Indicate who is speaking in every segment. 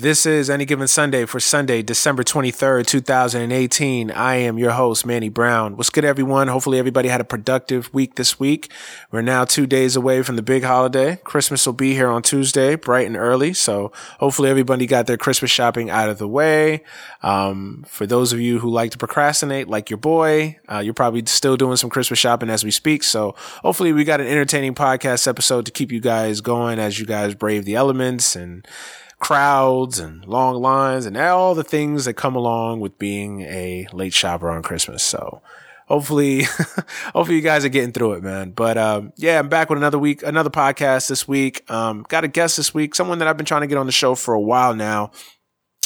Speaker 1: This is Any Given Sunday for Sunday, December 23rd, 2018. I am your host, Manny Brown. What's good, everyone? Hopefully, everybody had a productive week this week. We're now two days away from the big holiday. Christmas will be here on Tuesday, bright and early. So hopefully, everybody got their Christmas shopping out of the way. Um, for those of you who like to procrastinate, like your boy, uh, you're probably still doing some Christmas shopping as we speak. So hopefully, we got an entertaining podcast episode to keep you guys going as you guys brave the elements and crowds and long lines and all the things that come along with being a late shopper on Christmas. So hopefully, hopefully you guys are getting through it, man. But, um, yeah, I'm back with another week, another podcast this week. Um, got a guest this week, someone that I've been trying to get on the show for a while now.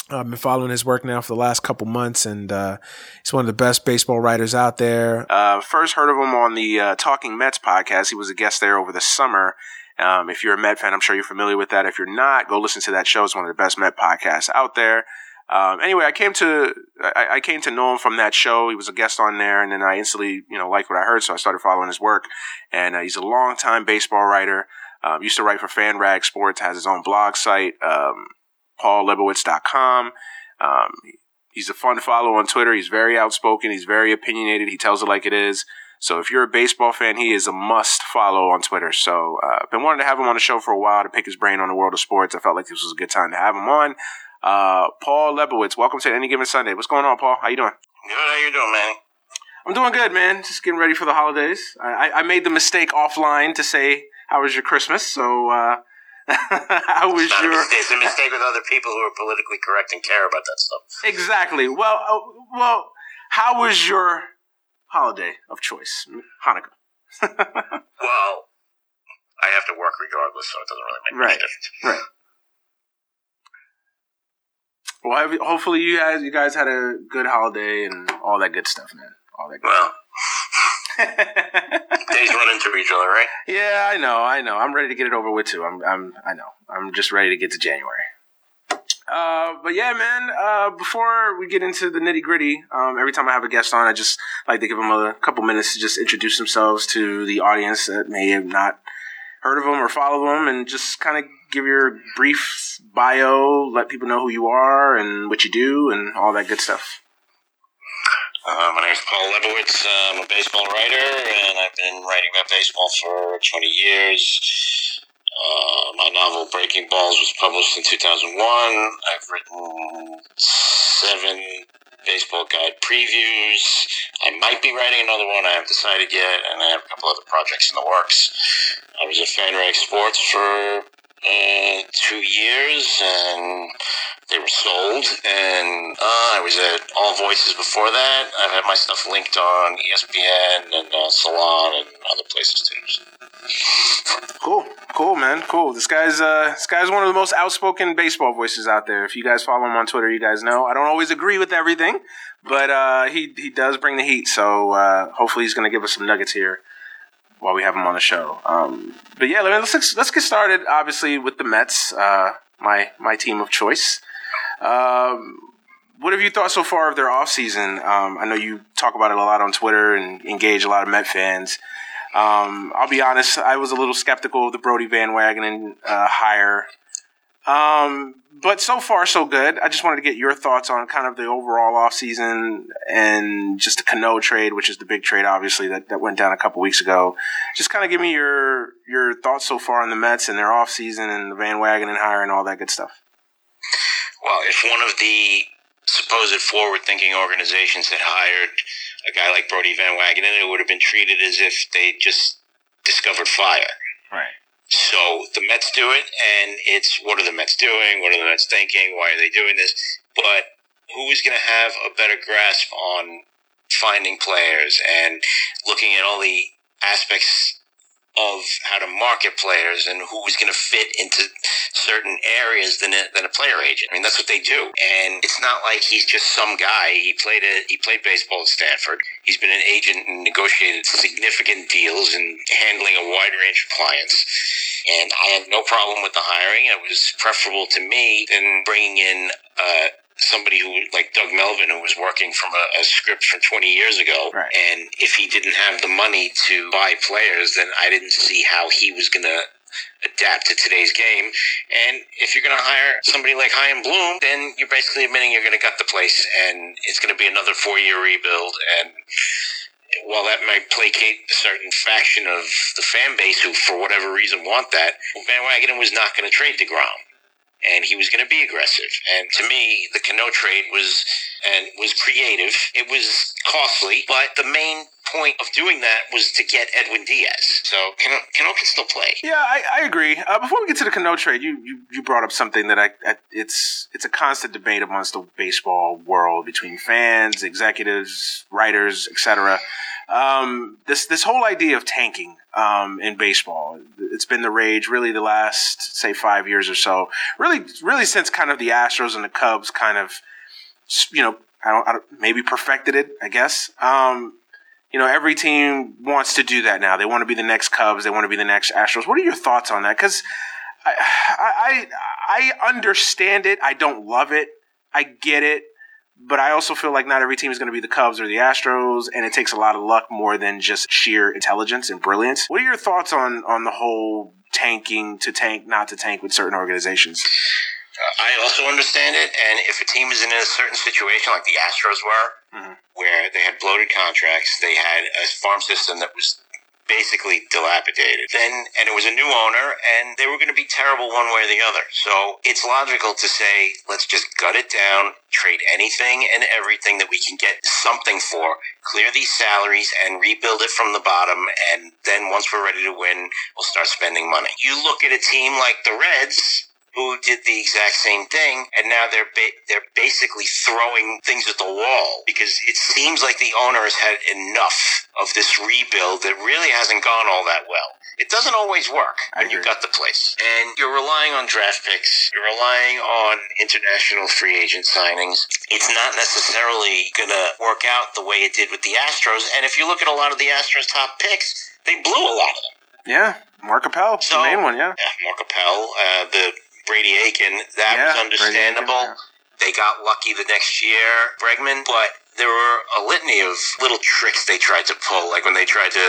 Speaker 1: I've been following his work now for the last couple months, and uh, he's one of the best baseball writers out there. Uh, first heard of him on the uh, Talking Mets podcast. He was a guest there over the summer, um, if you're a Met fan, I'm sure you're familiar with that. If you're not, go listen to that show. It's one of the best Met podcasts out there. Um, anyway, I came to I, I, came to know him from that show. He was a guest on there, and then I instantly you know liked what I heard, so I started following his work. And uh, he's a longtime baseball writer. Um, used to write for FanRag Sports. Has his own blog site, um, PaulLebowitz.com. Um, he's a fun follow on Twitter. He's very outspoken. He's very opinionated. He tells it like it is. So if you're a baseball fan, he is a must follow on Twitter. So I've uh, been wanting to have him on the show for a while to pick his brain on the world of sports. I felt like this was a good time to have him on. Uh, Paul Lebowitz, welcome to Any Given Sunday. What's going on, Paul? How you doing?
Speaker 2: Good. How you doing, man?
Speaker 1: I'm doing good, man. Just getting ready for the holidays. I, I, I made the mistake offline to say how was your Christmas. So uh, how was
Speaker 2: it's
Speaker 1: your?
Speaker 2: A mistake. It's a mistake with other people who are politically correct and care about that stuff.
Speaker 1: Exactly. Well, uh, well, how was your holiday of choice, Hanukkah.
Speaker 2: well, I have to work regardless, so it doesn't really make
Speaker 1: right.
Speaker 2: much difference.
Speaker 1: Right. Well, hopefully you guys you guys had a good holiday and all that good stuff, man. All that. Good
Speaker 2: well, days run into each other, right?
Speaker 1: Yeah, I know, I know. I'm ready to get it over with too. I'm, I'm, I know. I'm just ready to get to January. Uh, but yeah, man. Uh, before we get into the nitty gritty, um, every time I have a guest on, I just like to give them a couple minutes to just introduce themselves to the audience that may have not heard of them or follow them, and just kind of give your brief bio, let people know who you are and what you do, and all that good stuff.
Speaker 2: Uh, my name is Paul Lebowitz. I'm a baseball writer, and I've been writing about baseball for 20 years. Uh, my novel Breaking Balls was published in 2001. I've written seven baseball guide previews. I might be writing another one. I haven't decided yet, and I have a couple other projects in the works. I was at FanRag Sports for uh, two years, and they were sold. And uh, I was at All Voices before that. I've had my stuff linked on ESPN and uh, Salon and other places too.
Speaker 1: Cool, cool, man, cool. This guy's uh, this guy's one of the most outspoken baseball voices out there. If you guys follow him on Twitter, you guys know I don't always agree with everything, but uh, he he does bring the heat. So uh, hopefully, he's going to give us some nuggets here while we have him on the show. Um, but yeah, let's let's get started. Obviously, with the Mets, uh, my my team of choice. Um, what have you thought so far of their offseason? Um, I know you talk about it a lot on Twitter and engage a lot of Met fans. Um, I'll be honest, I was a little skeptical of the Brodie Van Wagenen uh, hire. Um, but so far, so good. I just wanted to get your thoughts on kind of the overall offseason and just the Cano trade, which is the big trade, obviously, that, that went down a couple weeks ago. Just kind of give me your your thoughts so far on the Mets and their offseason and the Van Wagenen hire and all that good stuff.
Speaker 2: Well, if one of the supposed forward thinking organizations had hired a guy like Brodie Van Wagenen, it would have been treated as if they just discovered fire.
Speaker 1: Right.
Speaker 2: So the Mets do it, and it's what are the Mets doing? What are the Mets thinking? Why are they doing this? But who is going to have a better grasp on finding players and looking at all the aspects of how to market players and who is going to fit into certain areas than a, than a player agent. I mean, that's what they do. And it's not like he's just some guy. He played a, he played baseball at Stanford. He's been an agent and negotiated significant deals and handling a wide range of clients. And I had no problem with the hiring. It was preferable to me than bringing in, uh, somebody who like Doug Melvin who was working from a, a, script from 20 years ago.
Speaker 1: Right.
Speaker 2: and if he didn't have the money to buy players then I didn't see how he was going to adapt to today's game. And if you're going to hire somebody like Chaim Bloom then you're basically admitting you're going to gut the place and it's going to be another four year rebuild. And while that might placate a certain faction of the fan base who, for whatever reason, want that, Van Wagenen was not going to trade DeGrom and he was going to be aggressive. And to me, the Cano trade was and was creative. It was costly, but the main point of doing that was to get Edwin Diaz. So Cano, Cano can still play.
Speaker 1: Yeah, I, I agree. Uh, before we get to the Cano trade, you, you, you brought up something that I, I, it's it's a constant debate amongst the baseball world between fans, executives, writers, etc. Um, this this whole idea of tanking um, in baseball, it's been the rage really the last say five years or so. Really, really since kind of the Astros and the Cubs kind of, you know, I don't, I don't maybe perfected it. I guess. Um, you know, every team wants to do that now. They want to be the next Cubs. They want to be the next Astros. What are your thoughts on that? Because I, I, I understand it. I don't love it. I get it but I also feel like not every team is going to be the Cubs or the Astros, and it takes a lot of luck more than just sheer intelligence and brilliance. What are your thoughts on on the whole tanking to tank, not to tank with certain organizations?
Speaker 2: Uh, I also understand it, and if a team is in a certain situation like the Astros were, mm-hmm. where they had bloated contracts, they had a farm system that was basically dilapidated. Then, and it was a new owner, and they were going to be terrible one way or the other. So it's logical to say, let's just gut it down, trade anything and everything that we can get something for, clear these salaries, and rebuild it from the bottom. And then once we're ready to win, we'll start spending money. You look at a team like the Reds, who did the exact same thing, and now they're ba- they're basically throwing things at the wall because it seems like the owner has had enough of this rebuild that really hasn't gone all that well. It doesn't always work when you got the place, and you're relying on draft picks. You're relying on international free agent signings. It's not necessarily going to work out the way it did with the Astros. And if you look at a lot of the Astros' top picks, they blew a lot of them.
Speaker 1: Yeah, Mark Appel, so, the main one, yeah.
Speaker 2: yeah Mark Appel, uh, the Brady Aiken. That yeah, was understandable. Aiken, yeah. They got lucky the next year, Bregman, but there were a litany of little tricks they tried to pull, like when they tried to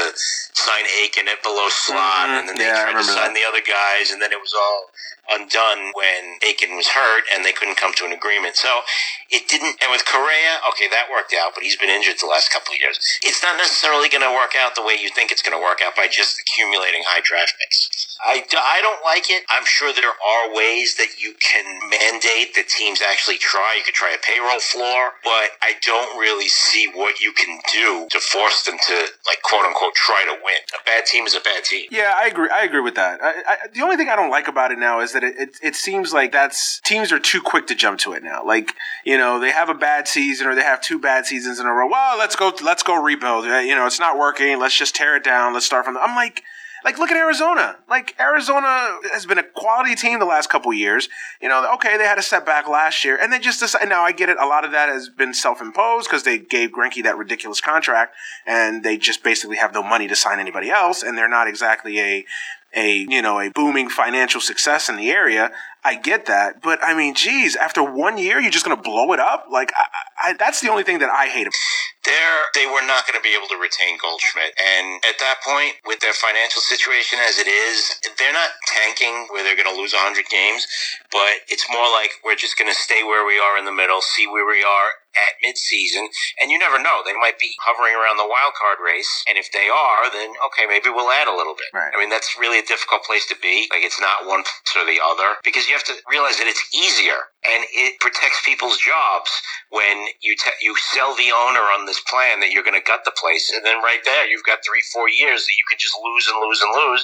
Speaker 2: sign Aiken at below slot, mm-hmm. and then they yeah, tried to sign that. the other guys, and then it was all undone when Aiken was hurt and they couldn't come to an agreement. So it didn't. And with Correa, okay, that worked out, but he's been injured the last couple of years. It's not necessarily going to work out the way you think it's going to work out by just accumulating high draft picks. I, I don't like it. I'm sure there are ways that you can mandate that teams actually try. You could try a payroll floor, but I don't really see what you can do to force them to, like, quote unquote, try to win. A bad team is a bad team.
Speaker 1: Yeah, I agree. I agree with that. I, I, the only thing I don't like about it now is that it, it, it seems like that's teams are too quick to jump to it now. Like you know they have a bad season or they have two bad seasons in a row. Well, let's go let's go rebuild. Uh, you know it's not working. Let's just tear it down. Let's start from. The, I'm like like look at Arizona. Like Arizona has been a quality team the last couple years. You know, okay, they had a setback last year, and they just decided. Now I get it. A lot of that has been self-imposed because they gave Greinke that ridiculous contract, and they just basically have no money to sign anybody else, and they're not exactly a a you know a booming financial success in the area. I get that, but I mean, geez, after one year, you're just going to blow it up? Like, I, I, that's the only thing that I hate.
Speaker 2: There, they were not going to be able to retain Goldschmidt, and at that point, with their financial situation as it is, they're not tanking where they're going to lose 100 games, but it's more like we're just going to stay where we are in the middle, see where we are at midseason, and you never know. They might be hovering around the wild card race, and if they are, then okay, maybe we'll add a little bit.
Speaker 1: Right.
Speaker 2: I mean, that's really a difficult place to be. Like it's not one or the other because you have to realize that it's easier and it protects people's jobs when you te- you sell the owner on this plan that you're going to gut the place, and then right there you've got three four years that you can just lose and lose and lose,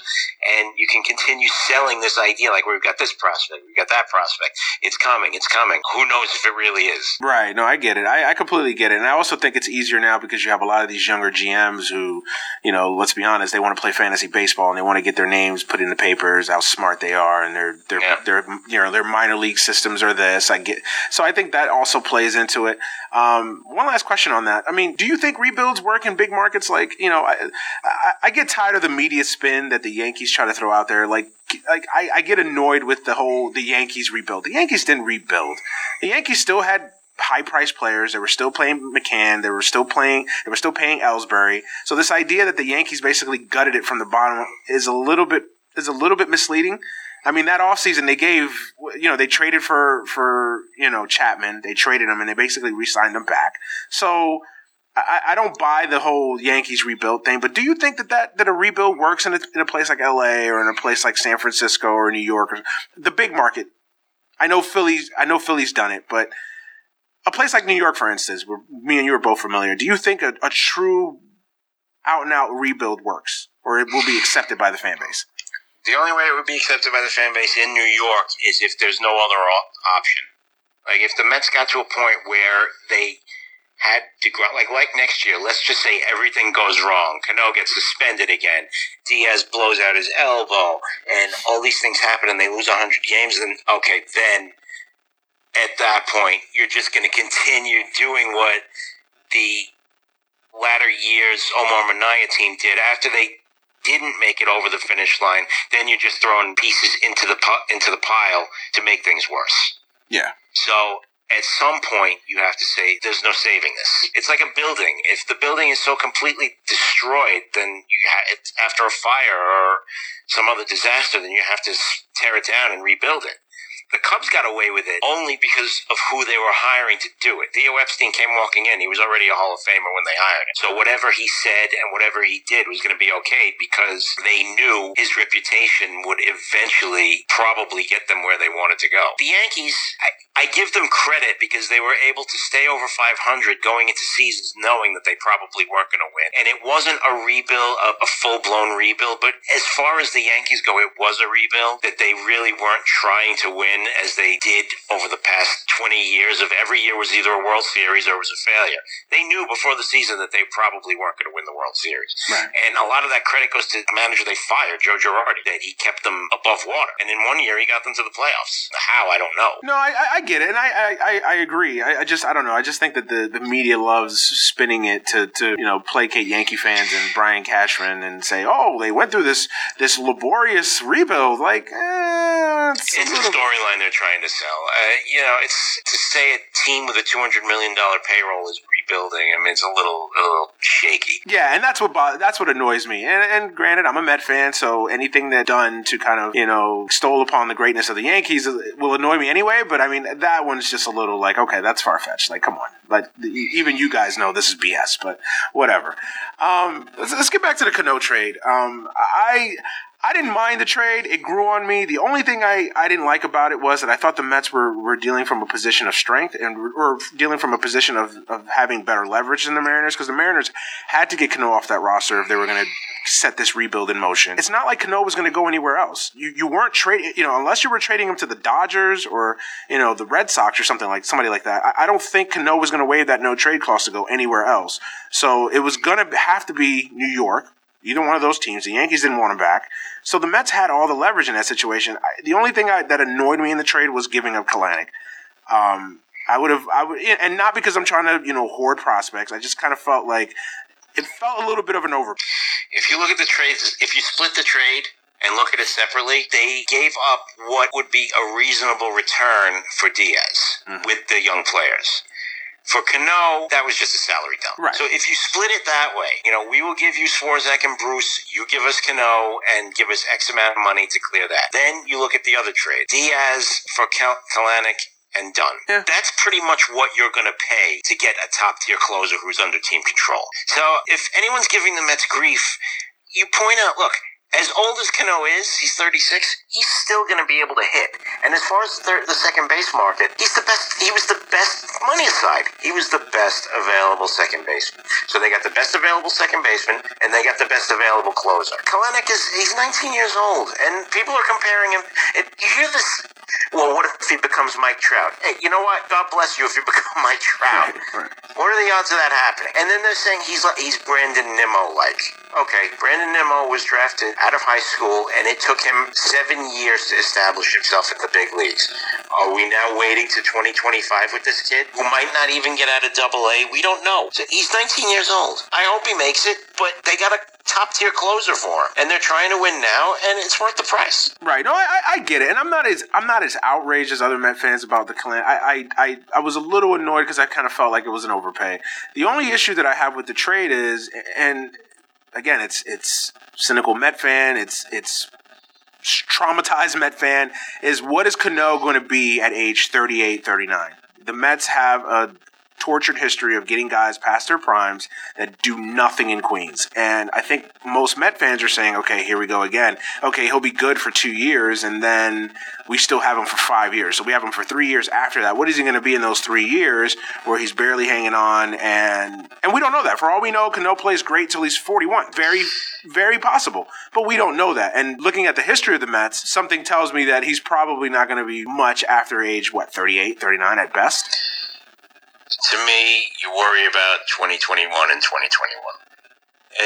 Speaker 2: and you can continue selling this idea like we've got this prospect, we've got that prospect, it's coming, it's coming. Who knows if it really is?
Speaker 1: Right. No, I get it. I, I completely get it, and I also think it's easier now because you have a lot of these younger GMs who, you know, let's be honest, they want to play fantasy baseball and they want to get their names put in the papers, how smart they are, and their their
Speaker 2: Yeah.
Speaker 1: their you know their minor league systems are this. I get so I think that also plays into it. Um, one last question on that. I mean, do you think rebuilds work in big markets? Like, you know, I, I, I get tired of the media spin that the Yankees try to throw out there. Like, like I, I get annoyed with the whole the Yankees rebuild. The Yankees didn't rebuild. The Yankees still had high priced players. They were still playing McCann. They were still playing. They were still paying Ellsbury. So this idea that the Yankees basically gutted it from the bottom is a little bit is a little bit misleading. I mean, that offseason they gave, you know, they traded for, for, you know, Chapman. They traded him and they basically re-signed him back. So I, I don't buy the whole Yankees rebuild thing, but do you think that that, that a rebuild works in a, in a place like LA or in a place like San Francisco or New York or the big market? I know Philly's, I know Philly's done it, but a place like New York, for instance, where me and you are both familiar, do you think a, a true out and out rebuild works or it will be accepted by the fan base?
Speaker 2: The only way it would be accepted by the fan base in New York is if there's no other op- option. Like if the Mets got to a point where they had to grow, like like next year, let's just say everything goes wrong. Cano gets suspended again. Diaz blows out his elbow, and all these things happen, and they lose 100 games. Then okay, then at that point, you're just going to continue doing what the latter years Omar Minaya team did after they didn't make it over the finish line. Then you're just throwing pieces into the pu- into the pile to make things worse.
Speaker 1: Yeah.
Speaker 2: So at some point, you have to say, there's no saving this. It's like a building. If the building is so completely destroyed, then you ha- it's after a fire or some other disaster, then you have to tear it down and rebuild it. The Cubs got away with it only because of who they were hiring to do it. Theo Epstein came walking in. He was already a Hall of Famer when they hired him. So whatever he said and whatever he did was going to be okay because they knew his reputation would eventually probably get them where they wanted to go. The Yankees, I, I give them credit because they were able to stay over 500 going into seasons knowing that they probably weren't going to win. And it wasn't a rebuild, a, a full blown rebuild, but as far as the Yankees go, it was a rebuild that they really weren't trying to win as they did over the past 20 years of every year was either a World Series or it was a failure. They knew before the season that they probably weren't going to win the World Series.
Speaker 1: Right.
Speaker 2: And a lot of that credit goes to the manager they fired, Joe Girardi, that he kept them above water. And in one year, he got them to the playoffs. How, I don't know.
Speaker 1: No, I, I, get it, and I, I, I, agree. I, I just, I don't know. I just think that the, the media loves spinning it to, to, you know, placate Yankee fans and Brian Cashman and say, oh, they went through this, this laborious rebuild. Like, eh, it's,
Speaker 2: It's
Speaker 1: a
Speaker 2: the storyline they're trying to sell. Uh, you know, it's to say a team with a two hundred million dollar payroll is rebuilding. I mean, it's a little, a little shaky.
Speaker 1: Yeah, and that's what that's what annoys me. And, and granted, I'm a Met fan, so anything that done to kind of you know stole upon the greatness of the Yankees will annoy me anyway. But I mean, that one's just a little like, okay, that's far fetched. Like, come on, like even you guys know this is BS. But whatever. Um, let's, let's get back to the Cano trade. Um, I. I didn't mind the trade. It grew on me. The only thing I, I didn't like about it was that I thought the Mets were, were dealing from a position of strength and were dealing from a position of, of having better leverage than the Mariners because the Mariners had to get Cano off that roster if they were going to set this rebuild in motion. It's not like Cano was going to go anywhere else. You, you weren't trading, you know, unless you were trading him to the Dodgers or, you know, the Red Sox or something like somebody like that. I, I don't think Cano was going to waive that no trade clause to go anywhere else. So it was going to have to be New York either one of those teams. The Yankees didn't want him back. So the Mets had all the leverage in that situation. I, the only thing I, that annoyed me in the trade was giving up Kelenic. Um, I would have, I would, and not because I'm trying to, you know, hoard prospects. I just kind of felt like it felt a little bit of an over.
Speaker 2: If you look at the trades, if you split the trade and look at it separately, they gave up what would be a reasonable return for Diaz mm-hmm. with the young players. For Cano, that was just a salary dump.
Speaker 1: Right.
Speaker 2: So if you split it that way, you know, we will give you Swarzak and Bruce, you give us Cano, and give us X amount of money to clear that. Then you look at the other trade. Diaz for Kal- Kelenic and done.
Speaker 1: Yeah.
Speaker 2: That's pretty much what you're going to pay to get a top tier closer who's under team control. So if anyone's giving the Mets grief, you point out, look, as old as Cano is, he's 36, he's still going to be able to hit. And as far as the, the, second base market, he's the best, he was the best, money aside, he was the best available second baseman. So they got the best available second baseman, and they got the best available closer. Kelenic is, he's 19 years old, and people are comparing him. It, you hear this well, what if he becomes Mike Trout? Hey, you know what? God bless you if you become Mike Trout.
Speaker 1: Right, right.
Speaker 2: What are the odds of that happening? And then they're saying he's like he's Brandon Nimmo like. Okay, Brandon Nimmo was drafted out of high school, and it took him seven years to establish himself at the big leagues. Are we now waiting to 2025 with this kid who might not even get out of Double A? We don't know. So he's 19 years old. I hope he makes it, but they got to top tier closer for him, and they're trying to win now, and it's worth the price.
Speaker 1: Right? No, I, I get it, and I'm not as I'm not as outraged as other Met fans about the clan. I I I, I was a little annoyed because I kind of felt like it was an overpay. The only issue that I have with the trade is, and again, it's it's cynical Met fan. It's it's traumatized Met fan. Is what is Cano going to be at age 38, 39? The Mets have a tortured history of getting guys past their primes that do nothing in Queens. And I think most Met fans are saying, okay, here we go again. Okay, he'll be good for two years, and then we still have him for five years. So we have him for three years after that. What is he going to be in those three years where he's barely hanging on? And and we don't know that. For all we know, Cano plays great till he's 41. Very, very possible. But we don't know that. And looking at the history of the Mets, something tells me that he's probably not going to be much after age, what, 38, 39 at best?
Speaker 2: To me, you worry about 2021 and 2021.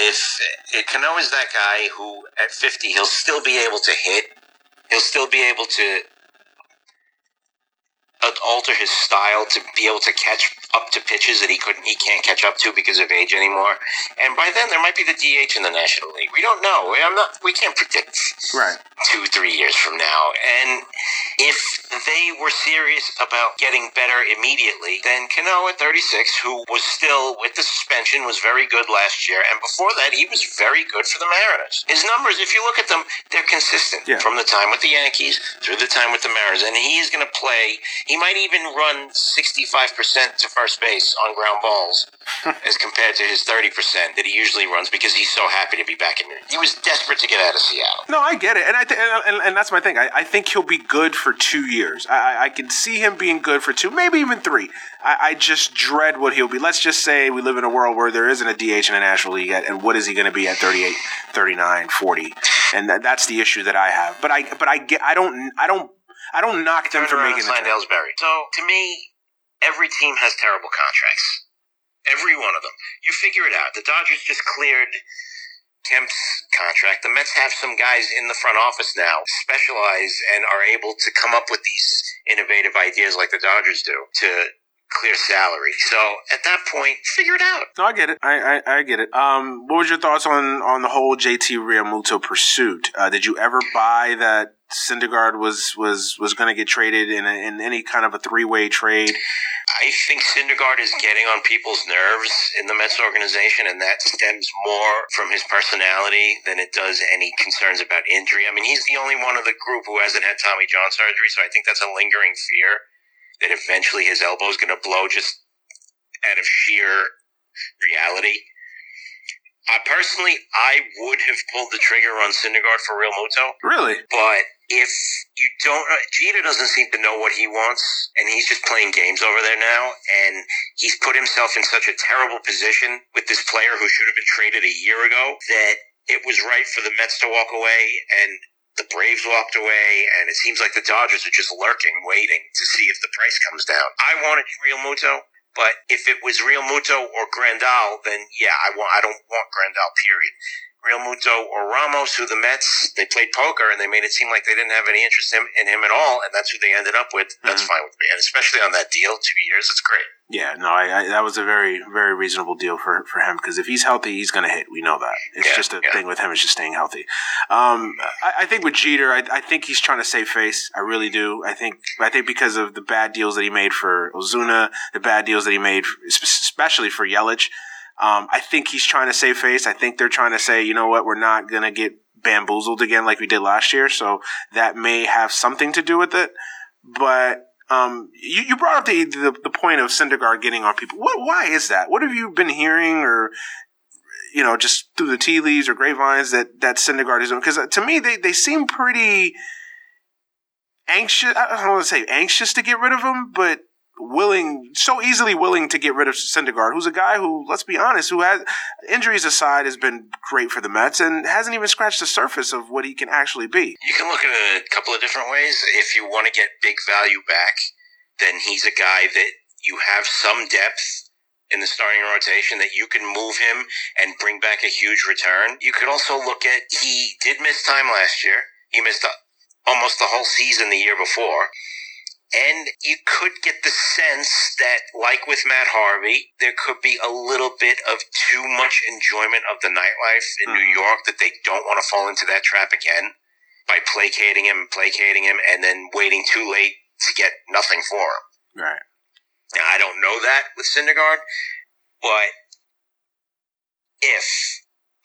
Speaker 2: If, if Cano is that guy who, at 50, he'll still be able to hit, he'll still be able to uh, alter his style to be able to catch up to pitches that he couldn't, he can't catch up to because of age anymore. And by then, there might be the DH in the National League. We don't know. I'm not. We can't predict.
Speaker 1: Right.
Speaker 2: Two, three years from now, and if they were serious about getting better immediately, then Cano at 36, who was still with the suspension, was very good last year, and before that, he was very good for the Mariners. His numbers, if you look at them, they're consistent
Speaker 1: yeah.
Speaker 2: from the time with the Yankees through the time with the Mariners, and he's going to play. He might even run 65% to first base on ground balls as compared to his 30% that he usually runs because he's so happy to be back in. He was desperate to get out of Seattle.
Speaker 1: No, I get it, and I th- and, and, that's my thing. I, I, think he'll be good for two years. I, I can see him being good for two, maybe even three. I, I, just dread what he'll be. Let's just say we live in a world where there isn't a DH in the National League yet, and what is he going to be at 38, 39, 40? And that, that's the issue that I have. But I but I get I don't I don't I don't knock them for making the
Speaker 2: trade. So to me, every team has terrible contracts. Every one of them. You figure it out. The Dodgers just cleared Kemp's contract. The Mets have some guys in the front office now specialize and are able to come up with these innovative ideas like the Dodgers do to clear salary. So at that point, figure it out.
Speaker 1: No, I get it. I, I, I get it. Um, what was your thoughts on on the whole JT Realmuto pursuit? Uh, did you ever buy that Syndergaard was was was going to get traded in a, in any kind of a three way trade?
Speaker 2: I think Syndergaard is getting on people's nerves in the Mets organization, and that stems more from his personality than it does any concerns about injury. I mean, he's the only one of the group who hasn't had Tommy John surgery, so I think that's a lingering fear that eventually his elbow is going to blow just out of sheer reality. I personally, I would have pulled the trigger on Syndergaard for Realmuto.
Speaker 1: Really?
Speaker 2: But if you don't, Jeter doesn't seem to know what he wants, and he's just playing games over there now. And he's put himself in such a terrible position with this player who should have been traded a year ago that it was right for the Mets to walk away. And the Braves walked away, and it seems like the Dodgers are just lurking, waiting to see if the price comes down. I wanted Realmuto. but if it was Realmuto or Grandal, then yeah, I want. I don't want Grandal. Period. Realmuto or Ramos, who the Mets they played poker and they made it seem like they didn't have any interest in, in him at all, and that's who they ended up with. That's mm-hmm. fine with me, and especially on that deal, two years, it's great.
Speaker 1: Yeah, no, I, I, that was a very very reasonable deal for for him because if he's healthy, he's going to hit. We know that. It's yeah, just a yeah. thing with him is just staying healthy. Um, I, I, think with Jeter, I, I, think he's trying to save face. I really do. I think I think because of the bad deals that he made for Ozuna, the bad deals that he made, especially for Yelich. Um, I think he's trying to save face. I think they're trying to say, you know what, we're not going to get bamboozled again like we did last year. So that may have something to do with it. But um, you, you brought up the, the, the point of Syndergaard getting on people. What? Why is that? What have you been hearing, or you know, just through the tea leaves or grapevines that that Syndergaard is? Because uh, to me, they they seem pretty anxious. I don't want to say anxious to get rid of him, but willing, so easily willing to get rid of Syndergaard, who's a guy who, let's be honest, who has injuries aside, has been great for the Mets and hasn't even scratched the surface of what he can actually be.
Speaker 2: You can look at it a couple of different ways. If you want to get big value back, then he's a guy that you have some depth in the starting rotation that you can move him and bring back a huge return. You could also look at he did miss time last year. He missed almost the whole season the year before. And you could get the sense that, like with Matt Harvey, there could be a little bit of too much enjoyment of the nightlife in mm-hmm. New York that they don't want to fall into that trap again by placating him, placating him, and then waiting too late to get nothing for him.
Speaker 1: Right.
Speaker 2: Now, I don't know that with Syndergaard, but if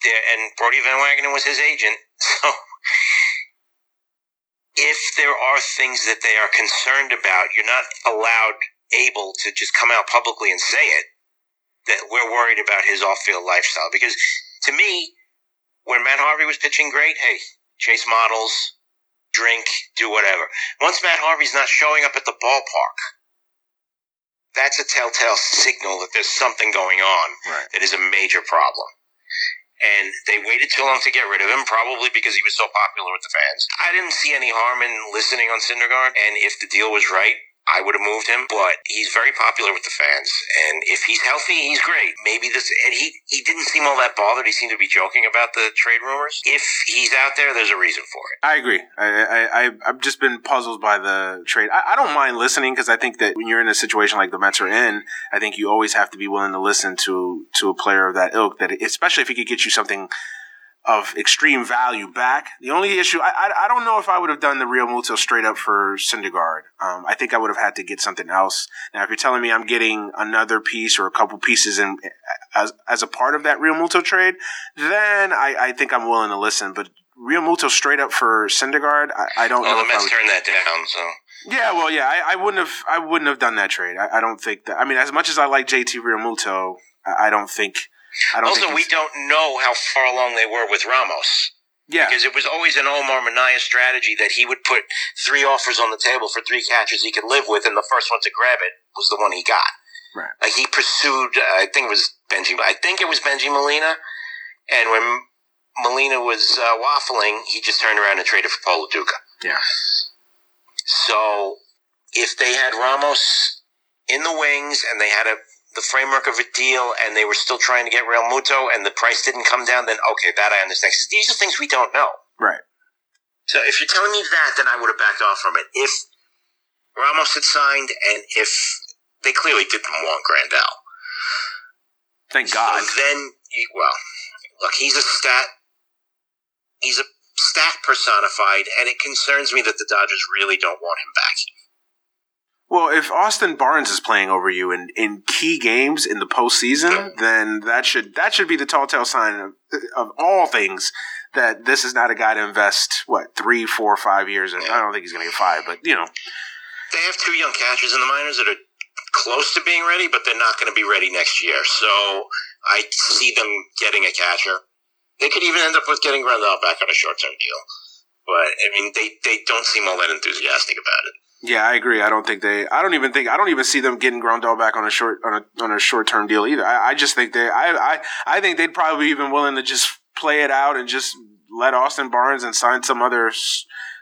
Speaker 2: there, and Brodie Van Wagenen was his agent, so if there are things that they are concerned about, you're not allowed able to just come out publicly and say it that we're worried about his off-field lifestyle. Because to me, when Matt Harvey was pitching great, hey, chase models, drink, do whatever. Once Matt Harvey's not showing up at the ballpark, that's a telltale signal that there's something going on right. that is a major problem and they waited too long to get rid of him, probably because he was so popular with the fans. I didn't see any harm in listening on Syndergaard, and if the deal was right, I would have moved him, but he's very popular with the fans. And if he's healthy, he's great. Maybe this, and he, he didn't seem all that bothered. He seemed to be joking about the trade rumors. If he's out there, there's a reason for it.
Speaker 1: I agree. I, I, I've just been puzzled by the trade. I, I don't mind listening because I think that when you're in a situation like the Mets are in, I think you always have to be willing to listen to, to a player of that ilk that, especially if he could get you something of extreme value back. The only issue, I, I, I, don't know if I would have done the Realmuto straight up for Syndergaard. Um, I think I would have had to get something else. Now, if you're telling me I'm getting another piece or a couple pieces in as, as a part of that Realmuto trade, then I, I think I'm willing to listen. But Realmuto straight up for Syndergaard, I, I don't
Speaker 2: well,
Speaker 1: know.
Speaker 2: Well, the Mets turned that down, so.
Speaker 1: Yeah, well, yeah, I, I, wouldn't have, I wouldn't have done that trade. I, I, don't think that. I mean, as much as I like JT Realmuto, I, I don't think
Speaker 2: also, we don't know how far along they were with Ramos.
Speaker 1: Yeah.
Speaker 2: Because it was always an Omar Minaya strategy that he would put three offers on the table for three catches he could live with, and the first one to grab it was the one he got.
Speaker 1: Right.
Speaker 2: Like he pursued, uh, I think it was Bengie, I think it was Bengie Molina, and when Molina was uh, waffling, he just turned around and traded for Paul Lo Duca.
Speaker 1: Yeah.
Speaker 2: So if they had Ramos in the wings and they had a the framework of a deal and they were still trying to get Realmuto and the price didn't come down, then okay, that I understand. Because these are things we don't know.
Speaker 1: Right.
Speaker 2: So if you're telling me that, then I would have backed off from it. If Ramos had signed and if they clearly didn't want Grandal.
Speaker 1: Thank God.
Speaker 2: So then, well, look, he's a stat. He's a stat personified, and it concerns me that the Dodgers really don't want him back.
Speaker 1: Well, if Austin Barnes is playing over you in, in key games in the postseason, then that should that should be the telltale sign of, of all things that this is not a guy to invest what three, four, five years in. I don't think he's going to get five, but you know,
Speaker 2: they have two young catchers in the minors that are close to being ready, but they're not going to be ready next year. So I see them getting a catcher. They could even end up with getting Grandal back on a short term deal, but I mean, they they don't seem all that enthusiastic about it.
Speaker 1: Yeah, I agree. I don't think they. I don't even think. I don't even see them getting Grandal back on a short on a on a short term deal either. I, I just think they. I, I I think they'd probably be even willing to just play it out and just let Austin Barnes and sign some other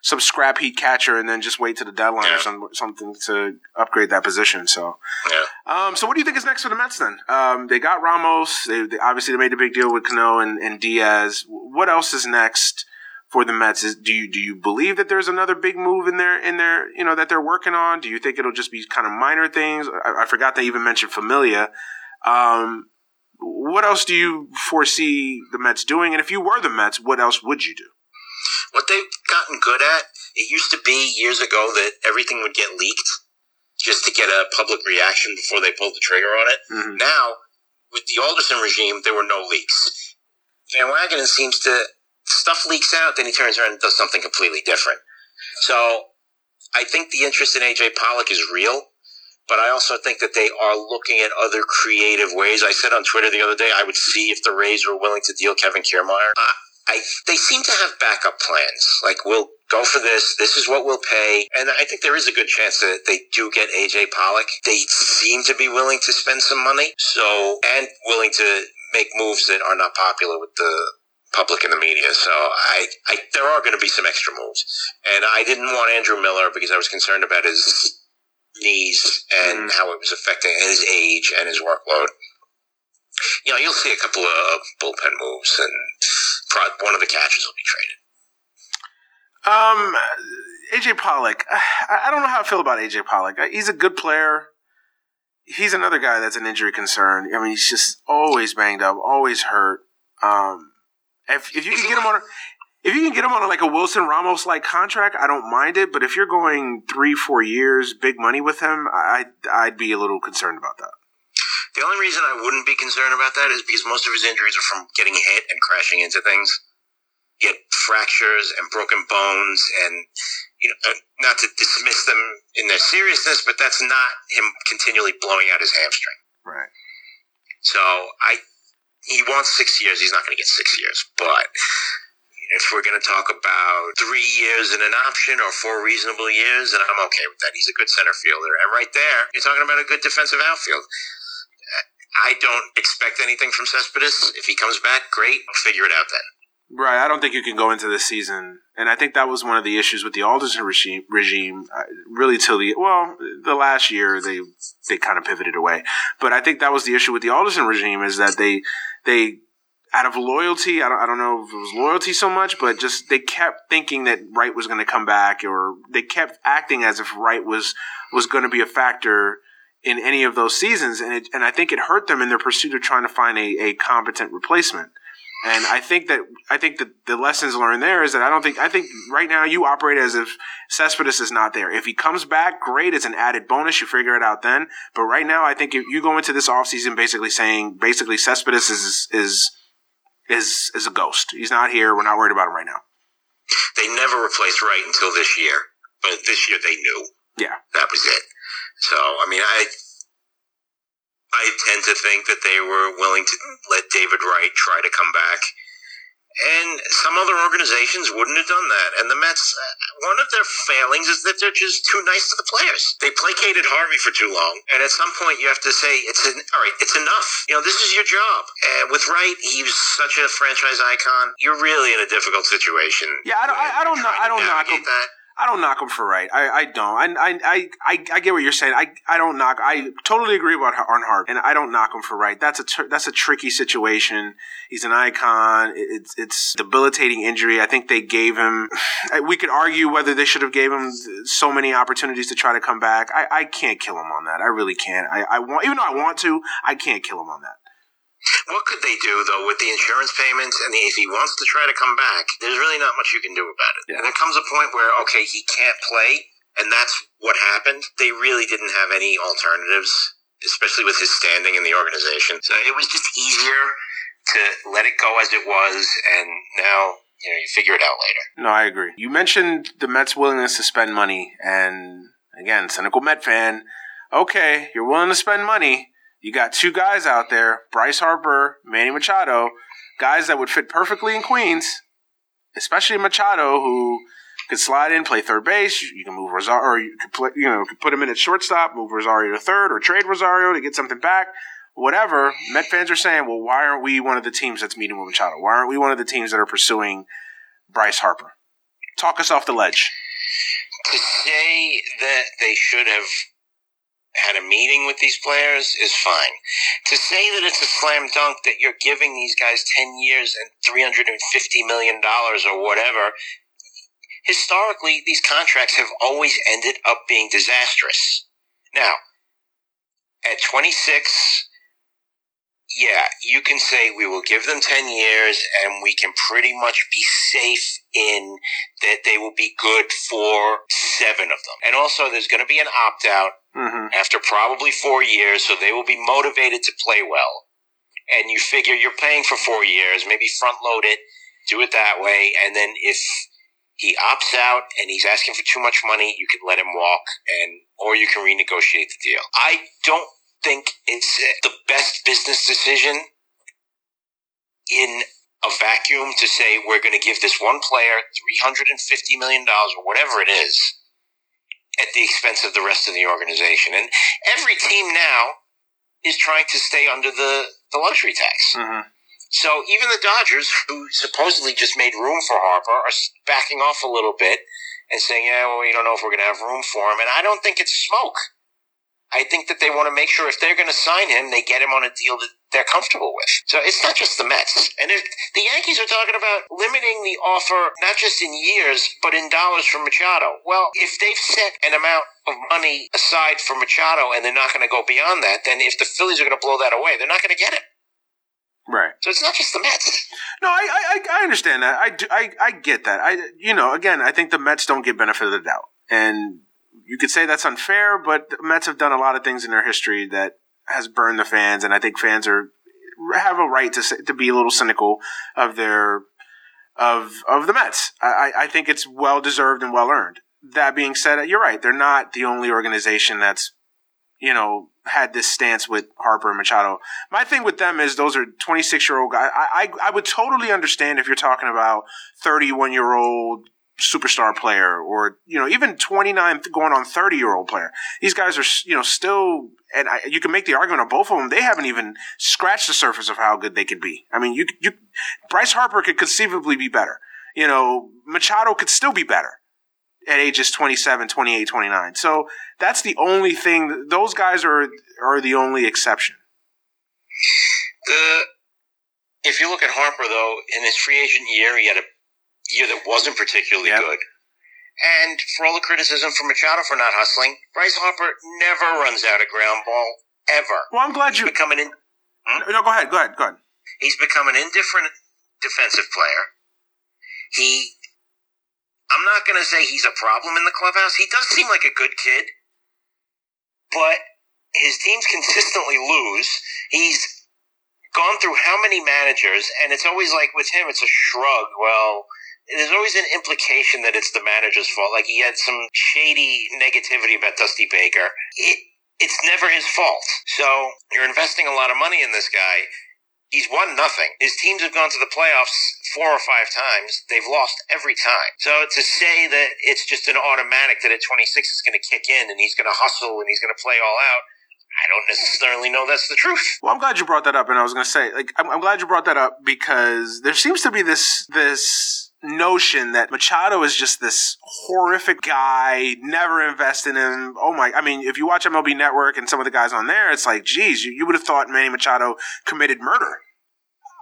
Speaker 1: some scrap heat catcher, and then just wait to the deadline yeah. or some, something to upgrade that position. So,
Speaker 2: yeah.
Speaker 1: Um, so what do you think is next for the Mets then? Um, they got Ramos. They, they, obviously they made a big deal with Cano and, and Diaz. What else is next? For the Mets. Is, do you do you believe that there's another big move in there in there you know that they're working on? Do you think it'll just be kind of minor things? I, I forgot they even mentioned Familia. Um, what else do you foresee the Mets doing? And if you were the Mets, what else would you do?
Speaker 2: What they've gotten good at, it used to be years ago that everything would get leaked just to get a public reaction before they pulled the trigger on it. Mm-hmm. Now, with the Alderson regime, there were no leaks. Van Wagenen seems to stuff leaks out, then he turns around and does something completely different. So I think the interest in AJ Pollock is real, but I also think that they are looking at other creative ways. I said on Twitter the other day I would see if the Rays were willing to deal Kevin Kiermaier. I, I they seem to have backup plans. Like we'll go for this. This is what we'll pay, and I think there is a good chance that they do get AJ Pollock. They seem to be willing to spend some money, so and willing to make moves that are not popular with the public in the media. So I, I there are going to be some extra moves, and I didn't want Andrew Miller because I was concerned about his knees and mm. how it was affecting his age and his workload. You know, you'll see a couple of bullpen moves, and one of the catchers will be traded.
Speaker 1: Um, AJ Pollock. I don't know how I feel about AJ Pollock. He's a good player. He's another guy that's an injury concern. I mean, he's just always banged up, always hurt. Um, if, if you can get him on, a, if you can get him on a, like a Wilson Ramos like contract, I don't mind it. But if you're going three, four years, big money with him, I I'd be a little concerned about that.
Speaker 2: The only reason I wouldn't be concerned about that is because most of his injuries are from getting hit and crashing into things. He had fractures and broken bones, and you know, uh, not to dismiss them in their seriousness, but that's not him continually blowing out his hamstring.
Speaker 1: Right.
Speaker 2: So I he wants six years. He's not going to get six years. But if we're going to talk about three years and an option or four reasonable years, then I'm okay with that. He's a good center fielder. And right there, you're talking about a good defensive outfield. I don't expect anything from Cespedes. If he comes back, great. I'll figure it out then.
Speaker 1: Right. I don't think you can go into this season, and I think that was one of the issues with the Alderson regime. Regime, uh, really, till the well, the last year they they kind of pivoted away. But I think that was the issue with the Alderson regime is that they they out of loyalty, I don't, I don't know if it was loyalty so much, but just they kept thinking that Wright was going to come back, or they kept acting as if Wright was was going to be a factor in any of those seasons, and it, and I think it hurt them in their pursuit of trying to find a, a competent replacement. And I think that I think that the lessons learned there is that I don't think I think right now you operate as if Cespedes is not there. If he comes back, great, it's an added bonus. You figure it out then. But right now, I think you go into this offseason basically saying basically Cespedes is is is is a ghost. He's not here. We're not worried about him right now.
Speaker 2: They never replaced Wright until this year, but this year they knew.
Speaker 1: Yeah,
Speaker 2: that was it. So I mean, I I tend to think that they were willing to let David Wright try to come back. And some other organizations wouldn't have done that. And the Mets, uh, one of their failings is that they're just too nice to the players. They placated Harvey for too long. And at some point, you have to say, it's an, all right, it's enough. You know, this is your job. And with Wright, he was such a franchise icon. You're really in a difficult situation.
Speaker 1: Yeah, I don't, I, I don't know. I don't knock him. That. I don't knock him for Wright. I, I don't. I, I, I, I get what you're saying. I, I don't knock. I totally agree about Arnhart, and I don't knock him for Wright. That's a that's a tricky situation. He's an icon. It's it's debilitating injury. I think they gave him. We could argue whether they should have gave him so many opportunities to try to come back. I, I can't kill him on that. I really can't. I, I want even though I want to, I can't kill him on that.
Speaker 2: What could they do though with the insurance payments and the, if he wants to try to come back? There's really not much you can do about it. Yeah. And there comes a point where okay, he can't play, and that's what happened. They really didn't have any alternatives, especially with his standing in the organization. So it was just easier to let it go as it was, and now you know you figure it out later.
Speaker 1: No, I agree. You mentioned the Mets' willingness to spend money, and again, cynical Met fan. Okay, you're willing to spend money you got two guys out there, Bryce Harper, Manny Machado, guys that would fit perfectly in Queens, especially Machado, who could slide in, play third base. You can move Rosario, or you could play, you know, could put him in at shortstop, move Rosario to third, or trade Rosario to get something back. Whatever. Met fans are saying, well, why aren't we one of the teams that's meeting with Machado? Why aren't we one of the teams that are pursuing Bryce Harper? Talk us off the ledge.
Speaker 2: To say that they should have had a meeting with these players is fine. To say that it's a slam dunk that you're giving these guys 10 years and $350 million or whatever, historically, these contracts have always ended up being disastrous. Now, at 26, yeah, you can say we will give them 10 years and we can pretty much be safe in that they will be good for seven of them. And also, there's going to be an opt out mm-hmm. after probably four years, so they will be motivated to play well. And you figure you're paying for four years, maybe front load it, do it that way, and then if he opts out and he's asking for too much money, you can let him walk and or you can renegotiate the deal. I don't think it's the best business decision in a vacuum to say we're going to give this one player $350 million or whatever it is at the expense of the rest of the organization. And every team now is trying to stay under the, the luxury tax. Mm-hmm. So even the Dodgers, who supposedly just made room for Harper, are backing off a little bit and saying, yeah, well, we don't know if we're going to have room for him. And I don't think it's smoke. I think that they want to make sure if they're going to sign him, they get him on a deal that they're comfortable with. So it's not just the Mets. And the Yankees are talking about limiting the offer, not just in years, but in dollars for Machado. Well, if they've set an amount of money aside for Machado and they're not going to go beyond that, then if the Phillies are going to blow that away, they're not going to get it.
Speaker 1: Right.
Speaker 2: So it's not just the Mets.
Speaker 1: No, I I, I understand that. I, do, I I get that. I you know again I think the Mets don't get benefit of the doubt, and you could say that's unfair, but the Mets have done a lot of things in their history that has burned the fans, and I think fans are have a right to to be a little cynical of their of of the Mets. I, I think it's well deserved and well earned. That being said, you're right. They're not the only organization that's you know had this stance with Harper and Machado. My thing with them is those are 26 year old guys. I, I, I would totally understand if you're talking about 31 year old superstar player or, you know, even 29 going on 30 year old player. These guys are, you know, still, and I, you can make the argument of both of them. They haven't even scratched the surface of how good they could be. I mean, you, you, Bryce Harper could conceivably be better. You know, Machado could still be better at ages 27, 28, 29. So that's the only thing. Those guys are are the only exception.
Speaker 2: The if you look at Harper though, in his free agent year, he had a year that wasn't particularly yep. good. And for all the criticism from Machado for not hustling, Bryce Harper never runs out of ground ball ever.
Speaker 1: Well, I'm glad you
Speaker 2: become an in,
Speaker 1: hmm? no. Go ahead. Go ahead. Go ahead.
Speaker 2: He's become an indifferent defensive player. He I'm not going to say he's a problem in the clubhouse. He does seem like a good kid, but his teams consistently lose. He's gone through how many managers, and it's always like with him, it's a shrug. Well, there's always an implication that it's the manager's fault. Like he had some shady negativity about Dusty Baker. It, it's never his fault. So you're investing a lot of money in this guy. He's won nothing. His teams have gone to the playoffs four or five times. They've lost every time. So to say that it's just an automatic that at 26 it's going to kick in and he's going to hustle and he's going to play all out, I don't necessarily know that's the truth.
Speaker 1: Well, I'm glad you brought that up, and I was going to say, like, I'm, I'm, glad you brought that up because there seems to be this this notion that Machado is just this horrific guy, never invest in him. Oh my, I mean, if you watch MLB Network and some of the guys on there, it's like, geez, you, you would have thought Manny Machado committed murder.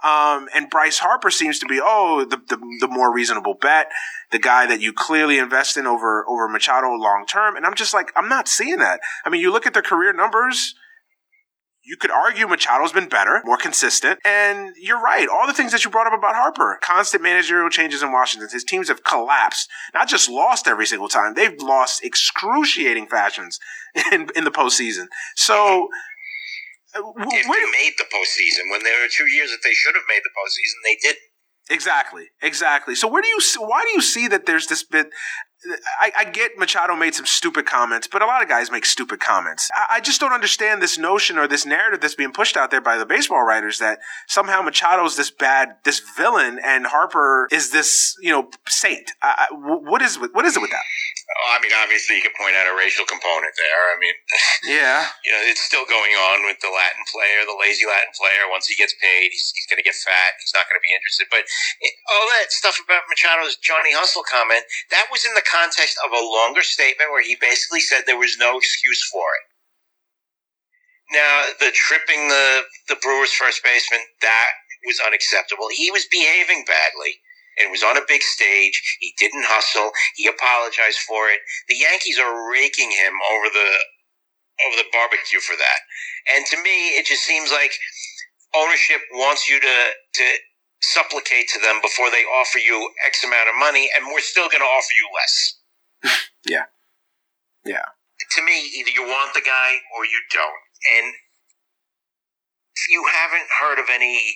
Speaker 1: Um, and Bryce Harper seems to be, oh, the, the, the, more reasonable bet, the guy that you clearly invest in over, over Machado long term. And I'm just like, I'm not seeing that. I mean, you look at their career numbers, you could argue Machado's been better, more consistent. And you're right. All the things that you brought up about Harper, constant managerial changes in Washington. His teams have collapsed, not just lost every single time. They've lost excruciating fashions in, in the postseason. So,
Speaker 2: if they uh, made the postseason, when there were two years that they should have made the postseason, they didn't.
Speaker 1: Exactly, exactly. So where do you why do you see that there's this bit? I, I, get Machado made some stupid comments, but a lot of guys make stupid comments. I, I, just don't understand this notion or this narrative that's being pushed out there by the baseball writers that somehow Machado's this bad, this villain, and Harper is this, you know, saint. I, what is what is it with that?
Speaker 2: Oh, I mean, obviously, you could point out a racial component there. I mean,
Speaker 1: yeah,
Speaker 2: you know, it's still going on with the Latin player, the lazy Latin player. Once he gets paid, he's, he's going to get fat. He's not going to be interested. But it, all that stuff about Machado's Johnny Hustle comment, that was in the context of a longer statement where he basically said there was no excuse for it. Now, the tripping the, the Brewers first baseman, that was unacceptable. He was behaving badly and was on a big stage. He didn't hustle. He apologized for it. The Yankees are raking him over the over the barbecue for that. And to me, it just seems like ownership wants you to to supplicate to them before they offer you X amount of money, and we're still going to offer you less.
Speaker 1: yeah, yeah.
Speaker 2: To me, either you want the guy or you don't. And you haven't heard of any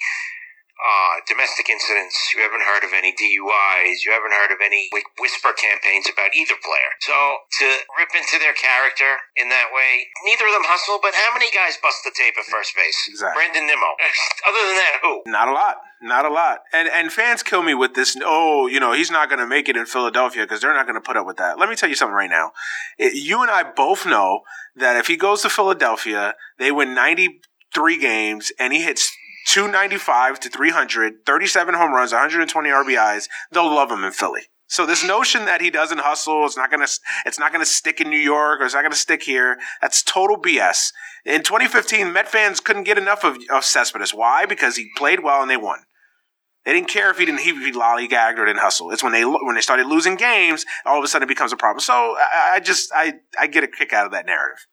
Speaker 2: uh, domestic incidents. You haven't heard of any DUIs. You haven't heard of any whisper campaigns about either player. So to rip into their character in that way, neither of them hustle. But how many guys bust the tape at first base?
Speaker 1: Exactly.
Speaker 2: Brandon Nimmo. Other than that, who?
Speaker 1: Not a lot. Not a lot. And and fans kill me with this. Oh, you know, he's not going to make it in Philadelphia because they're not going to put up with that. Let me tell you something right now. It, you and I both know that if he goes to Philadelphia, they win ninety three games and he hits 295 to 300, 37 home runs, 120 RBIs. They'll love him in Philly. So this notion that he doesn't hustle, it's not gonna, it's not gonna stick in New York or it's not gonna stick here. That's total BS. In 2015, Met fans couldn't get enough of, of Cespedes. Why? Because he played well and they won. They didn't care if he didn't he, he lollygagged or didn't hustle. It's when they when they started losing games, all of a sudden it becomes a problem. So I, I just I I get a kick out of that narrative.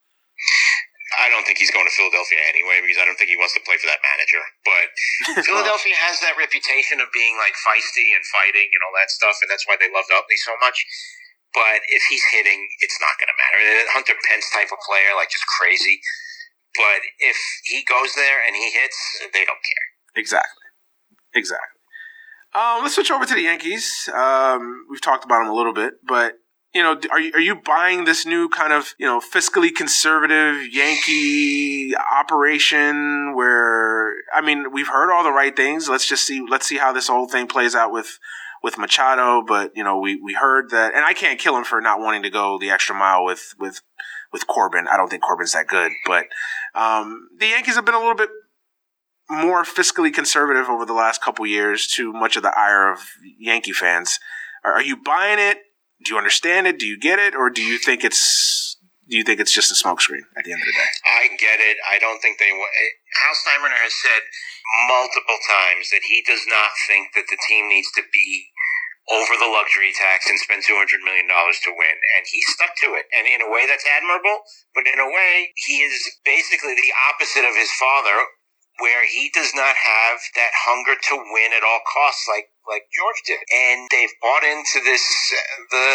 Speaker 2: I don't think he's going to Philadelphia anyway because I don't think he wants to play for that manager. But Philadelphia has that reputation of being like feisty and fighting and all that stuff, and that's why they loved Utley so much. But if he's hitting, it's not going to matter. Hunter Pence type of player, like just crazy. But if he goes there and he hits, they don't care.
Speaker 1: Exactly. Exactly. Um, let's switch over to the Yankees. Um, we've talked about them a little bit, but you know, are you, are you buying this new kind of, you know, fiscally conservative Yankee operation where, I mean, we've heard all the right things. Let's just see, let's see how this whole thing plays out with, with Machado. But, you know, we, we heard that, and I can't kill him for not wanting to go the extra mile with, with, with Corbin. I don't think Corbin's that good, but, um, the Yankees have been a little bit more fiscally conservative over the last couple years to much of the ire of Yankee fans. Are, are you buying it? Do you understand it? Do you get it, or do you think it's do you think it's just a smokescreen at the end of the day?
Speaker 2: I get it. I don't think they. Eh, Hal Steinbrenner has said multiple times that he does not think that the team needs to be over the luxury tax and spend $200 million to win. And he stuck to it. And in a way, that's admirable. But in a way, he is basically the opposite of his father, where he does not have that hunger to win at all costs like like George did. And they've bought into this uh, the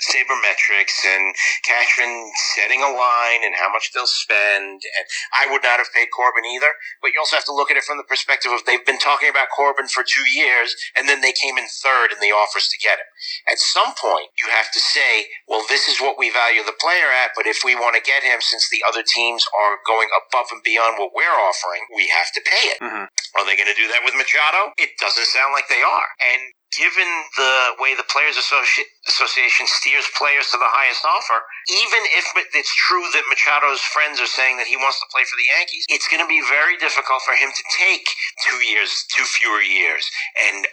Speaker 2: sabermetrics and Cashman setting a line and how much they'll spend. And I would not have paid Corbin either, but you also have to look at it from the perspective of they've been talking about Corbin for two years and then they came in third in the offers to get him. At some point, you have to say, well, this is what we value the player at, but if we want to get him, since the other teams are going above and beyond what we're offering, we have to pay it. Mm-hmm. Are they going to do that with Machado? It doesn't sound like they are. And given the way the Players Associ- Association steers players to the highest offer, even if it's true that Machado's friends are saying that he wants to play for the Yankees, it's going to be very difficult for him to take two years, two fewer years, and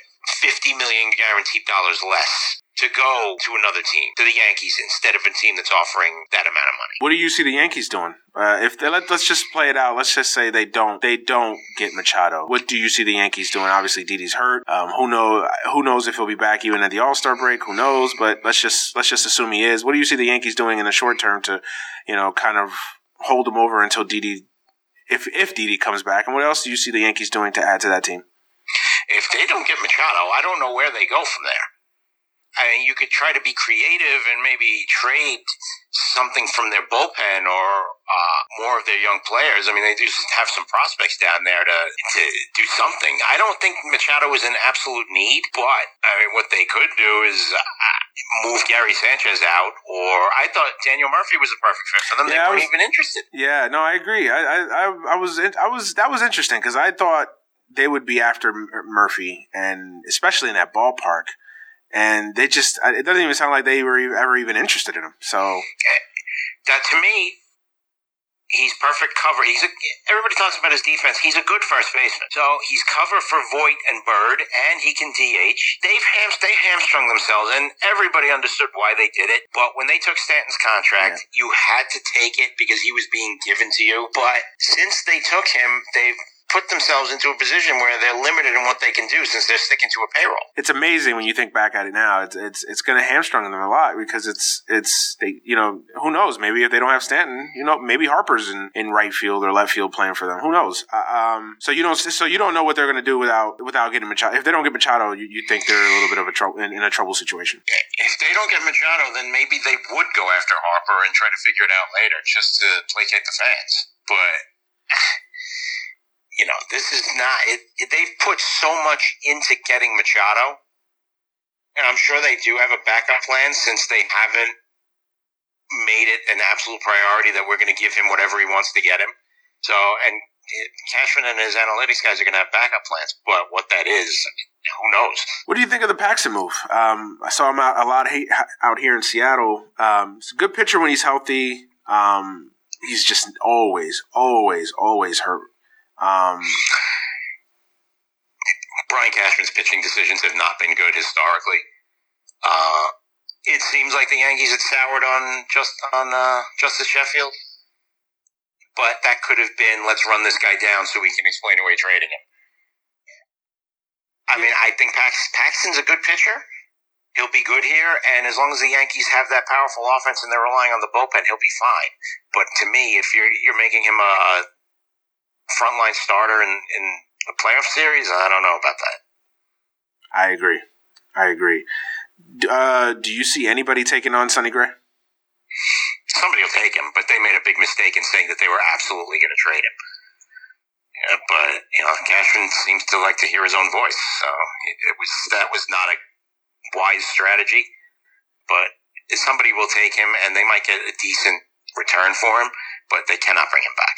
Speaker 2: 50 million guaranteed dollars less to go to another team, to the Yankees, instead of a team that's offering that amount of money.
Speaker 1: What do you see the Yankees doing? Uh, if they let, us just play it out. Let's just say they don't they don't get Machado. What do you see the Yankees doing? Obviously, Didi's hurt. Um, who know who knows if he'll be back even at the All Star break? Who knows? But let's just let's just assume he is. What do you see the Yankees doing in the short term to you know kind of hold him over until Didi if if Didi comes back? And what else do you see the Yankees doing to add to that team?
Speaker 2: If they don't get Machado, I don't know where they go from there. I mean, you could try to be creative and maybe trade something from their bullpen or uh, more of their young players. I mean, they do have some prospects down there to, to do something. I don't think Machado is an absolute need, but I mean, what they could do is uh, move Gary Sanchez out, or I thought Daniel Murphy was a perfect fit for them. Yeah, they weren't was, even interested.
Speaker 1: Yeah, no, I agree. I, I, I was, I was, that was interesting because I thought they would be after Murphy, and especially in that ballpark and they just it doesn't even sound like they were ever even interested in him. So
Speaker 2: that to me He's perfect cover. He's a, everybody talks about his defense. He's a good first baseman. So he's cover for Voit and Bird, and he can DH. They've they hamstrung themselves, and everybody understood why they did it. But when they took Stanton's contract, yeah. you had to take it because he was being given to you. But since they took him, they've put themselves into a position where they're limited in what they can do since they're sticking to a payroll.
Speaker 1: It's amazing when you think back at it now. It's it's it's going to hamstring them a lot because it's it's they you know who knows maybe if they don't have Stanton you know maybe Harper's in, in right field or left field playing for them who knows uh, um so you don't so you don't know what they're going to do without without getting Machado if they don't get Machado you, you think they're a little bit of a trouble in, in a trouble situation.
Speaker 2: If they don't get Machado then maybe they would go after Harper and try to figure it out later just to placate the fans but you know, this is not. It, it, they've put so much into getting Machado, and I'm sure they do have a backup plan since they haven't made it an absolute priority that we're going to give him whatever he wants to get him. So, and Cashman and his analytics guys are going to have backup plans, but what that is, who knows?
Speaker 1: What do you think of the Paxton move? Um, I saw him out a lot out here in Seattle. Um, it's a good pitcher when he's healthy. Um, he's just always, always, always hurt. Um,
Speaker 2: Brian Cashman's pitching decisions have not been good historically. Uh, it seems like the Yankees had soured on just on uh, Justus Sheffield, but that could have been let's run this guy down so we can explain away trading him. I mean, I think Pax- Paxton's a good pitcher. He'll be good here, and as long as the Yankees have that powerful offense and they're relying on the bullpen, he'll be fine. But to me, if you're you're making him a frontline starter in, in a playoff series, I don't know about that.
Speaker 1: I agree. I agree. Uh, do you see anybody taking on Sonny Gray?
Speaker 2: Somebody will take him, but they made a big mistake in saying that they were absolutely going to trade him. Yeah, but you know, Cashman seems to like to hear his own voice, so it was that was not a wise strategy. But somebody will take him, and they might get a decent return for him, but they cannot bring him back.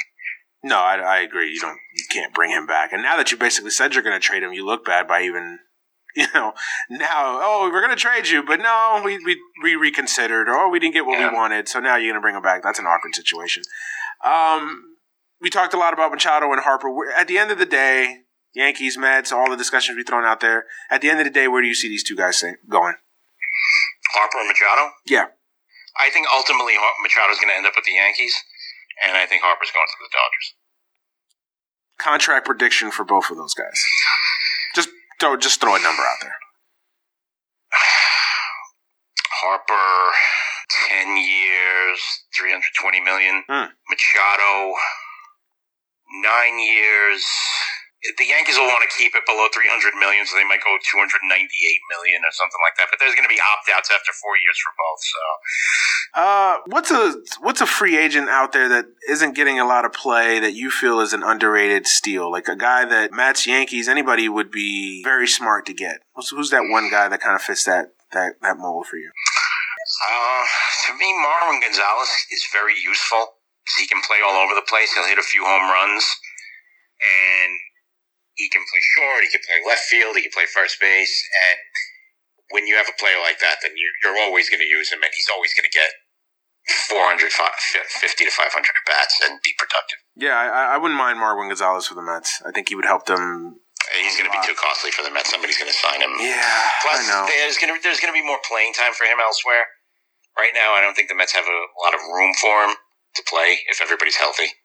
Speaker 1: No, I, I agree. You don't, you can't bring him back. And now that you basically said you're going to trade him, you look bad by even, you know, now. Oh, we're going to trade you, but no, we we, we reconsidered. Or, oh, we didn't get what yeah. we wanted, so now you're going to bring him back. That's an awkward situation. Um, we talked a lot about Machado and Harper. At the end of the day, Yankees, Mets, all the discussions we thrown out there. At the end of the day, where do you see these two guys going?
Speaker 2: Harper and Machado.
Speaker 1: Yeah,
Speaker 2: I think ultimately Machado's going to end up with the Yankees and I think Harper's going to the Dodgers.
Speaker 1: Contract prediction for both of those guys. Just throw just throw a number out there.
Speaker 2: Harper, ten years, three hundred twenty million. Hmm. Machado, nine years, the Yankees will want to keep it below 300 million, so they might go 298 million or something like that. But there's going to be opt outs after four years for both. So,
Speaker 1: uh, what's a what's a free agent out there that isn't getting a lot of play that you feel is an underrated steal, like a guy that Mets, Yankees, anybody would be very smart to get? Who's, who's that one guy that kind of fits that that that mold for you?
Speaker 2: Uh, to me, Marwin Gonzalez is very useful. He can play all over the place. He'll hit a few home runs, and he can play short, he can play left field, he can play first base, and when you have a player like that, then you're, you're always going to use him, and he's always going to get 450 to 500 at bats and be productive.
Speaker 1: Yeah, I, I wouldn't mind Marwin Gonzalez for the Mets. I think he would help them.
Speaker 2: He's going to be too costly for the Mets. Somebody's going to sign him.
Speaker 1: Yeah,
Speaker 2: Plus,
Speaker 1: I know.
Speaker 2: there's going to there's going to be more playing time for him elsewhere. Right now, I don't think the Mets have a lot of room for him to play if everybody's healthy.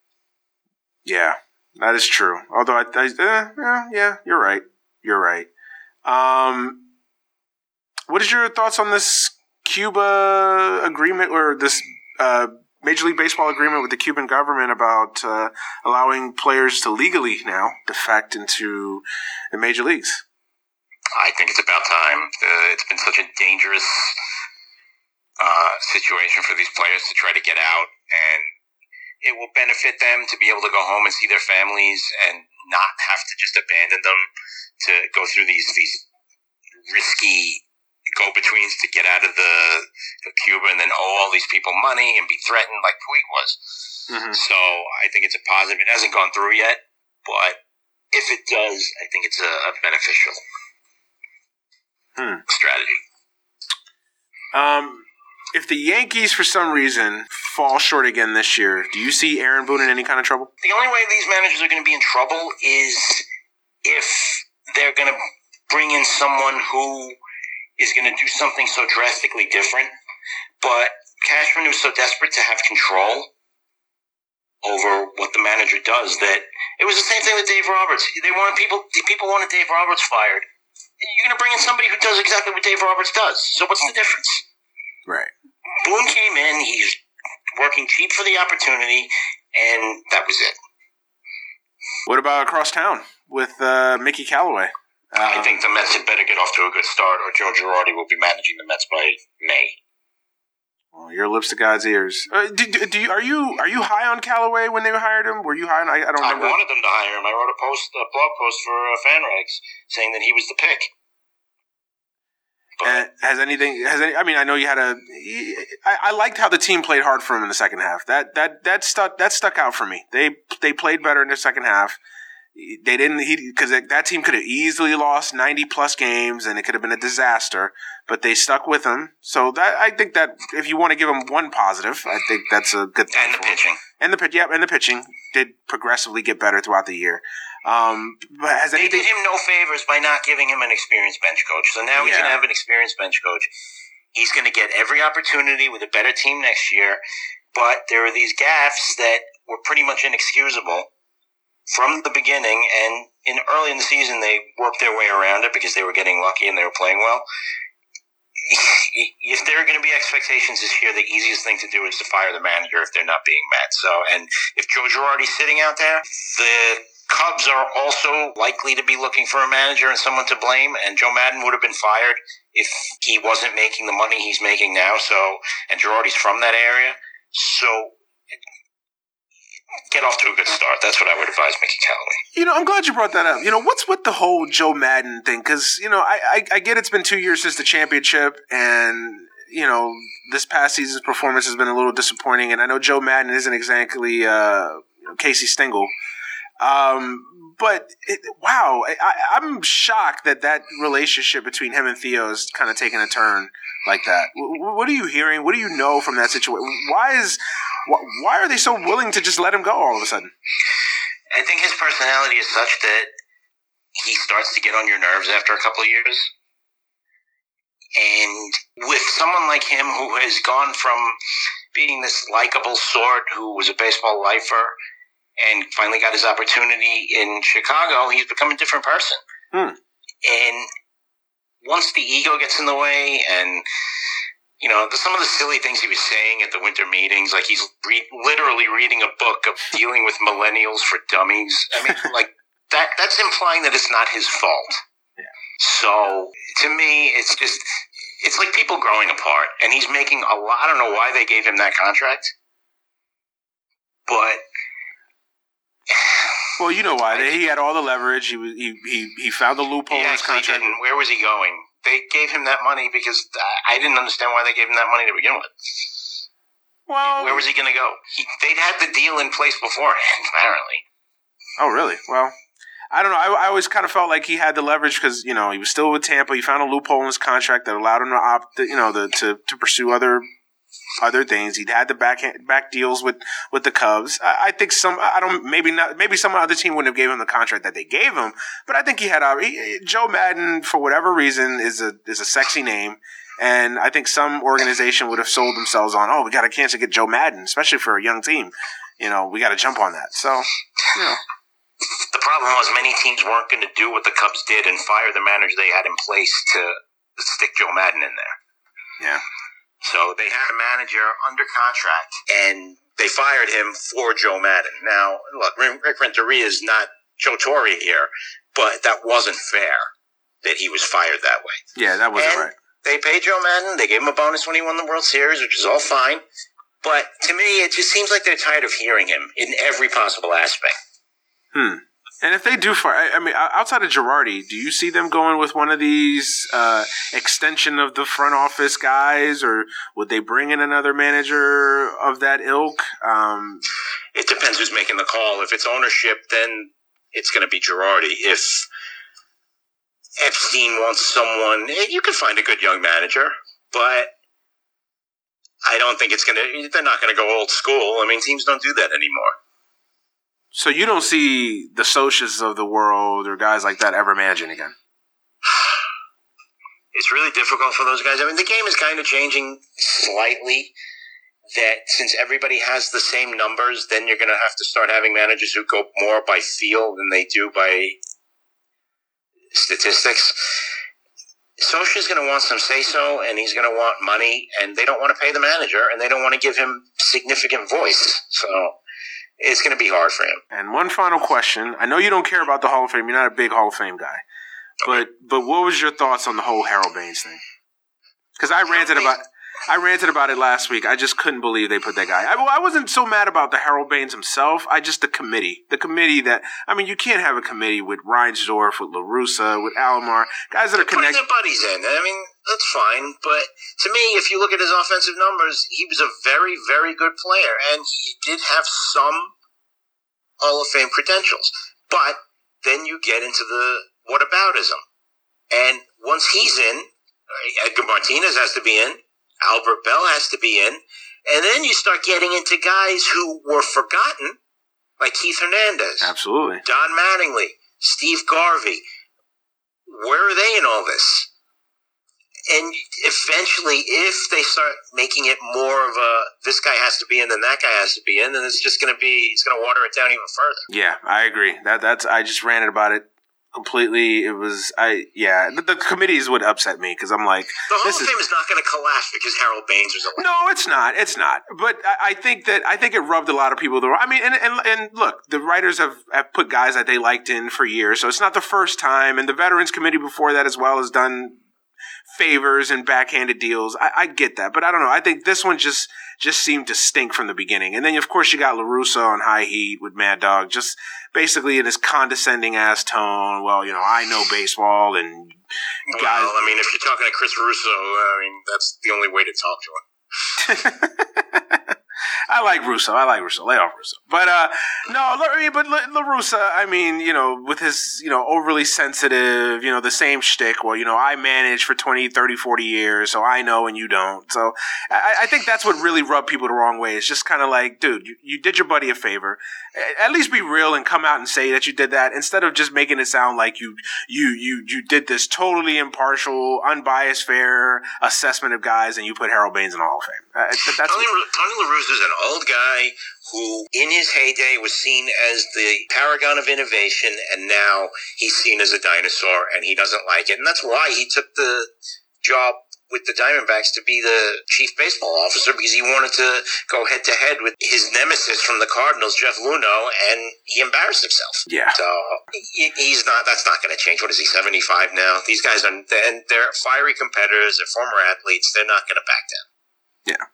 Speaker 1: Yeah, that is true. Although I, I eh, yeah, yeah, you're right. You're right. Um, what is your thoughts on this Cuba agreement or this uh, Major League Baseball agreement with the Cuban government about uh, allowing players to legally now defect into the major leagues?
Speaker 2: I think it's about time. Uh, it's been such a dangerous uh, situation for these players to try to get out, and it will benefit them to be able to go home and see their families and not have to just abandon them to go through these these risky go betweens to get out of the, Cuba and then owe all these people money and be threatened like Puig was. Mm-hmm. So I think it's a positive. It hasn't gone through yet, but if it does, I think it's a, a beneficial hmm. strategy.
Speaker 1: Um, if the Yankees, for some reason, fall short again this year, do you see Aaron Boone in any kind of trouble?
Speaker 2: The only way these managers are going to be in trouble is if they're going to bring in someone who is going to do something so drastically different. But Cashman was so desperate to have control over what the manager does that it was the same thing with Dave Roberts. They wanted people people wanted Dave Roberts fired. You're going to bring in somebody who does exactly what Dave Roberts does. So what's the difference?
Speaker 1: Right.
Speaker 2: Boone came in. He's working cheap for the opportunity, and that was it.
Speaker 1: What about across town with uh, Mickey Callaway?
Speaker 2: Um, I think the Mets had better get off to a good start, or Joe Girardi will be managing the Mets by May.
Speaker 1: Well, your lips to God's ears. Uh, do, do, do, you, are you are you high on Callaway when they hired him? Were you high on? I, I don't remember.
Speaker 2: I wanted them to hire him. I wrote a post, a blog post for uh, FanRags saying that he was the pick.
Speaker 1: But, has anything? Has any? I mean, I know you had a. I, I liked how the team played hard for him in the second half. That that that stuck that stuck out for me. They they played better in the second half they didn't he because that team could have easily lost 90 plus games and it could have been a disaster but they stuck with him. So that i think that if you want to give them one positive i think that's a good thing
Speaker 2: and the pitching.
Speaker 1: And the pitch yeah and the pitching did progressively get better throughout the year. Um, but has
Speaker 2: they
Speaker 1: anything
Speaker 2: did him no favors by not giving him an experienced bench coach. So now he's yeah. going to have an experienced bench coach. He's going to get every opportunity with a better team next year but there are these gaffes that were pretty much inexcusable from the beginning, and in early in the season they worked their way around it because they were getting lucky and they were playing well. If there are going to be expectations this year, the easiest thing to do is to fire the manager if they're not being met. So, and if Joe Girardi's sitting out there, the Cubs are also likely to be looking for a manager and someone to blame. And Joe Maddon would have been fired if he wasn't making the money he's making now. So, and Girardi's from that area. So get off to a good start. That's what I would advise Mickey Callaway.
Speaker 1: You know, I'm glad you brought that up. You know, what's with the whole Joe Maddon thing? Because you know, I, I, I get it's been two years since the championship, and you know, this past season's performance has been a little disappointing. And I know Joe Maddon isn't exactly uh, you know, Casey Stengel. Um, but it, wow, I, am shocked that that relationship between him and Theo is kind of taking a turn like that. What are you hearing? What do you know from that situation? Why is why are they so willing to just let him go all of a sudden?
Speaker 2: I think his personality is such that he starts to get on your nerves after a couple of years. And with someone like him who has gone from being this likable sort who was a baseball lifer and finally got his opportunity in Chicago, he's become a different person. Hmm. And once the ego gets in the way and you know, the, some of the silly things he was saying at the winter meetings, like he's re- literally reading a book of dealing with millennials for dummies. I mean, like that, that's implying that it's not his fault. Yeah. So to me, it's just, it's like people growing apart and he's making a lot. I don't know why they gave him that contract, but.
Speaker 1: Well, you know why. He had all the leverage. He was he he, he found the loophole in his contract.
Speaker 2: Where was he going? They gave him that money because I didn't understand why they gave him that money to begin with. Well, where was he going to go? He, they'd had the deal in place beforehand, apparently.
Speaker 1: Oh, really? Well, I don't know. I, I always kind of felt like he had the leverage because you know he was still with Tampa. He found a loophole in his contract that allowed him to opt, you know, the, to to pursue other other things. He'd had the back back deals with with the Cubs. I, I, think some I don't maybe not maybe some other team wouldn't have gave him the contract that they gave him, but I think he had uh, a he, Joe Maddon for whatever reason is a is a sexy name. And I think some organization would have sold themselves on, oh, we got a chance to get Joe Maddon, especially for a young team. You know, we got to jump on that. So, you know.
Speaker 2: The problem was many teams weren't going to do what the Cubs did and fire the manager they had in place to stick Joe Maddon in there.
Speaker 1: Yeah.
Speaker 2: So they had a manager under contract and they fired him for Joe Maddon. Now, look, Rick Renteria is not Joe Torre here, but that wasn't fair that he was fired that way.
Speaker 1: Yeah, that wasn't and right.
Speaker 2: They paid Joe Maddon. They gave him a bonus when he won the World Series, which is all fine. But to me, it just seems like they're tired of hearing him in every possible aspect.
Speaker 1: Hmm. And if they do fire, I mean, outside of Girardi, do you see them going with one of these uh, extension of the front office guys, or would they bring in another manager of that ilk? Um,
Speaker 2: it depends who's making the call. If it's ownership, then it's going to be Girardi. If Epstein wants someone, eh, you can find a good young manager, but I don't think it's going to, they're not going to go old school. I mean, teams don't do that anymore.
Speaker 1: So you don't see the Scioscias of the world or guys like that ever managing again?
Speaker 2: It's really difficult for those guys. I mean, the game is kind of changing slightly. That since everybody has the same numbers, then you're going to have to start having managers who go more by feel than they do by statistics. is going to want some say so, and he's going to want money, and they don't want to pay the manager, and they don't want to give him significant voice. So it's going to be hard for him.
Speaker 1: And one final question: I know you don't care about the Hall of Fame. You're not a big Hall of Fame guy, but but what was your thoughts on the whole Harold Baines thing? Because I ranted about I ranted about it last week. I just couldn't believe they put that guy. I, I, wasn't so mad about the Harold Baines himself. I just the committee, the committee that I mean, you can't have a committee with Reinsdorf, with La Russa, with Alomar, guys that are connected.
Speaker 2: their buddies in. I mean, that's fine. But to me, if you look at his offensive numbers, he was a very, very good player, and he did have some Hall of Fame credentials. But then you get into the whataboutism, and once he's in, uh, Edgar Martinez has to be in. Albert Belle has to be in. And then you start getting into guys who were forgotten, like Keith Hernandez.
Speaker 1: Absolutely.
Speaker 2: Don Mattingly, Steve Garvey. Where are they in all this? And eventually, if they start making it more of a this guy has to be in, then that guy has to be in, then it's just going to be it's going to water it down even further.
Speaker 1: Yeah, I agree. That that's I just ran it about it completely. It was I yeah. The, the committees would upset me because I'm like
Speaker 2: the Hall of Fame is, is not going to collapse because Harold Baines was elected.
Speaker 1: No, it's not. It's not. But I, I, think that I think it rubbed a lot of people the wrong. I mean, and, and and look, the writers have have put guys that they liked in for years, so it's not the first time. And the Veterans Committee before that as well has done favors and backhanded deals. I, I, get that, but I don't know. I think this one just just seemed to stink from the beginning. And then of course you got La Russa on High Heat with Mad Dog, just basically in his condescending ass tone. Well, you know, I know baseball and
Speaker 2: guys. Well, I mean, if you're talking to Chris Russo, I mean, that's the only way to talk
Speaker 1: to him. I like Russo. I like Russo. Lay off Russo. But uh, no, but La Russa. I mean, you know, with his you know overly sensitive, you know, the same shtick. Well, you know, I managed for 20, 30, 40 years, so I know and you don't. So I, I think that's what really rubbed people the wrong way. It's just kind of like, dude, you, you did your buddy a favor. At least be real and come out and say that you did that instead of just making it sound like you you you you did this totally impartial, unbiased, fair assessment of guys, and you put Harold Baines in the Hall of Fame. Uh,
Speaker 2: that's Tony, what, Tony is an old guy who, in his heyday, was seen as the paragon of innovation, and now he's seen as a dinosaur, and he doesn't like it. And that's why he took the job with the Diamondbacks to be the chief baseball officer because he wanted to go head to head with his nemesis from the Cardinals, Jeff Luhnow, and he embarrassed himself.
Speaker 1: Yeah.
Speaker 2: So he's not. That's not going to change. What is he? Seventy five now. These guys are and they're fiery competitors. They're former athletes. They're not going to back down.
Speaker 1: Yeah.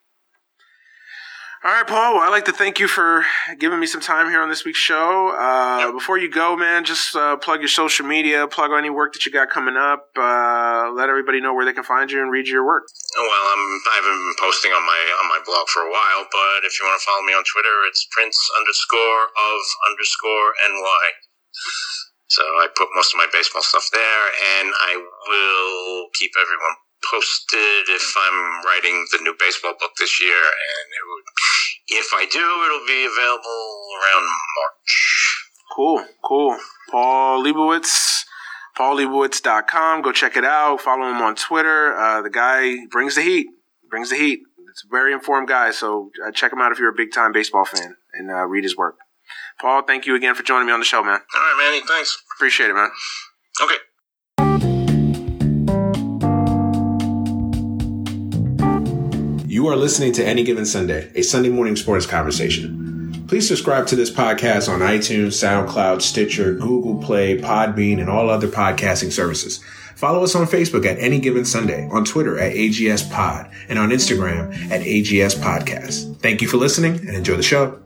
Speaker 1: All right, Paul. Well, I'd like to thank you for giving me some time here on this week's show. Uh, yep. Before you go, man, just uh, plug your social media, plug any work that you got coming up. Uh, let everybody know where they can find you and read your work.
Speaker 2: Oh, well, I'm, I haven't been posting on my on my blog for a while, but if you want to follow me on Twitter, it's Prince underscore of underscore ny. So I put most of my baseball stuff there, and I will keep everyone posted if I'm writing the new baseball book this year, and it would, if I do, it'll be available around March.
Speaker 1: Cool, cool. Paul Lebowitz, paullebowitz.com. Go check it out. Follow him on Twitter. Uh, the guy brings the heat. Brings the heat. It's a very informed guy, so uh, check him out if you're a big time baseball fan and uh, read his work. Paul, thank you again for joining me on the show, man.
Speaker 2: All right, Manny. Thanks.
Speaker 1: Appreciate it, man.
Speaker 2: Okay.
Speaker 1: You are listening to Any Given Sunday, a Sunday morning sports conversation. Please subscribe to this podcast on iTunes, SoundCloud, Stitcher, Google Play, Podbean, and all other podcasting services. Follow us on Facebook at Any Given Sunday, on Twitter at AGS Pod, and on Instagram at AGS Podcast. Thank you for listening and enjoy the show.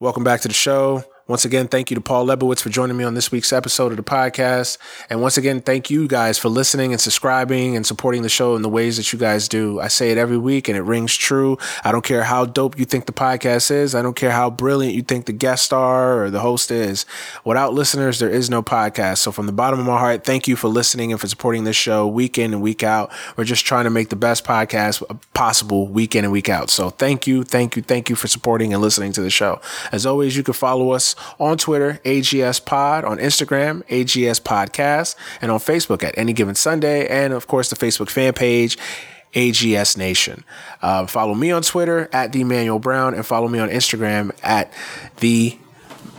Speaker 1: Welcome back to the show. Once again, thank you to Paul Lebowitz for joining me on this week's episode of the podcast. And once again, thank you guys for listening and subscribing and supporting the show in the ways that you guys do. I say it every week and it rings true. I don't care how dope you think the podcast is. I don't care how brilliant you think the guest star or the host is. Without listeners, there is no podcast. So from the bottom of my heart, thank you for listening and for supporting this show week in and week out. We're just trying to make the best podcast possible week in and week out. So thank you, thank you, thank you for supporting and listening to the show. As always, you can follow us on Twitter, AGS Pod, on Instagram, AGS Podcast, and on Facebook at Any Given Sunday, and of course the Facebook fan page. AGS Nation. Uh, follow me on Twitter at the Manuel Brown and follow me on Instagram at the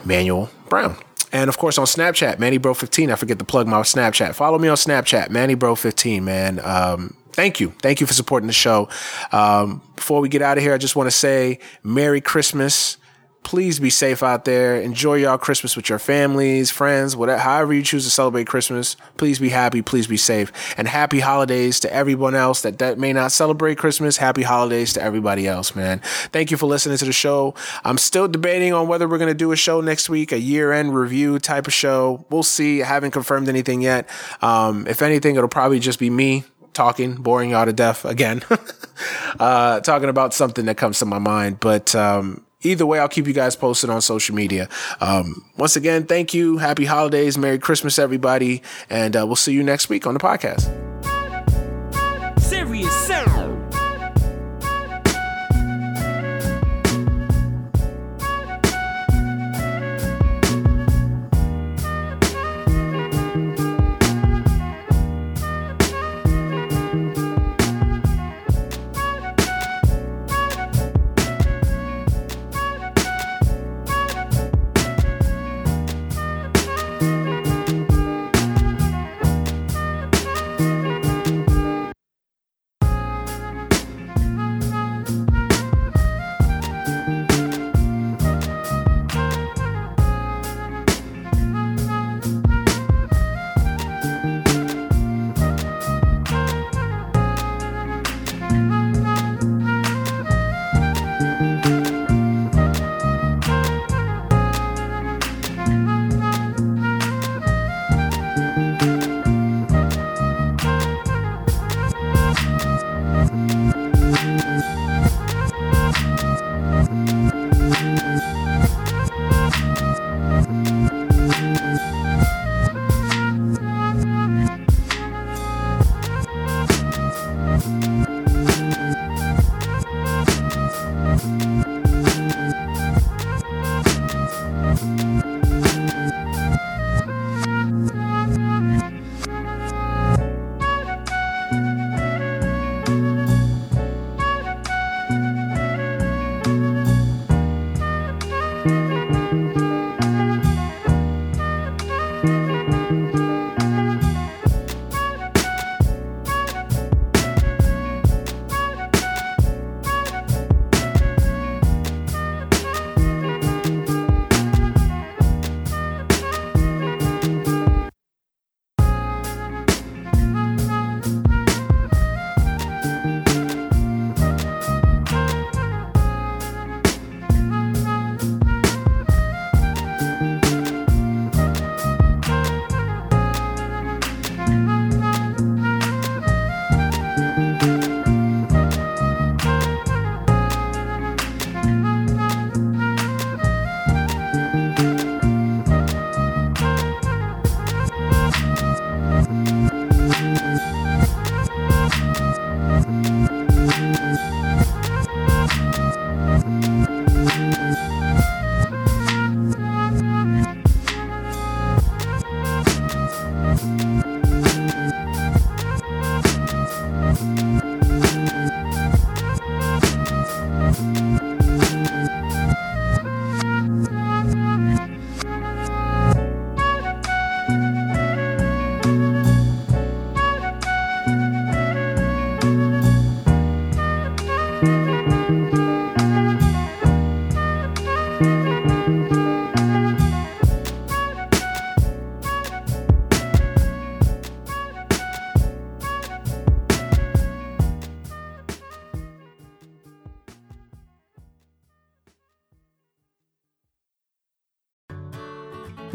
Speaker 1: Manuel Brown. And of course on Snapchat, MannyBro15. I forget to plug my Snapchat. Follow me on Snapchat, MannyBro15, man. Um, thank you. Thank you for supporting the show. Um, before we get out of here, I just want to say Merry Christmas please be safe out there. Enjoy y'all Christmas with your families, friends, whatever, however you choose to celebrate Christmas. Please be happy. Please be safe. And happy holidays to everyone else that, that may not celebrate Christmas. Happy holidays to everybody else, man. Thank you for listening to the show. I'm still debating on whether we're going to do a show next week, a year end review type of show. We'll see. I haven't confirmed anything yet. Um, if anything, it'll probably just be me talking, boring y'all to death again, uh, talking about something that comes to my mind. But, um, either way, I'll keep you guys posted on social media. Um, once again, thank you. Happy holidays. Merry Christmas, everybody. And uh, we'll see you next week on the podcast.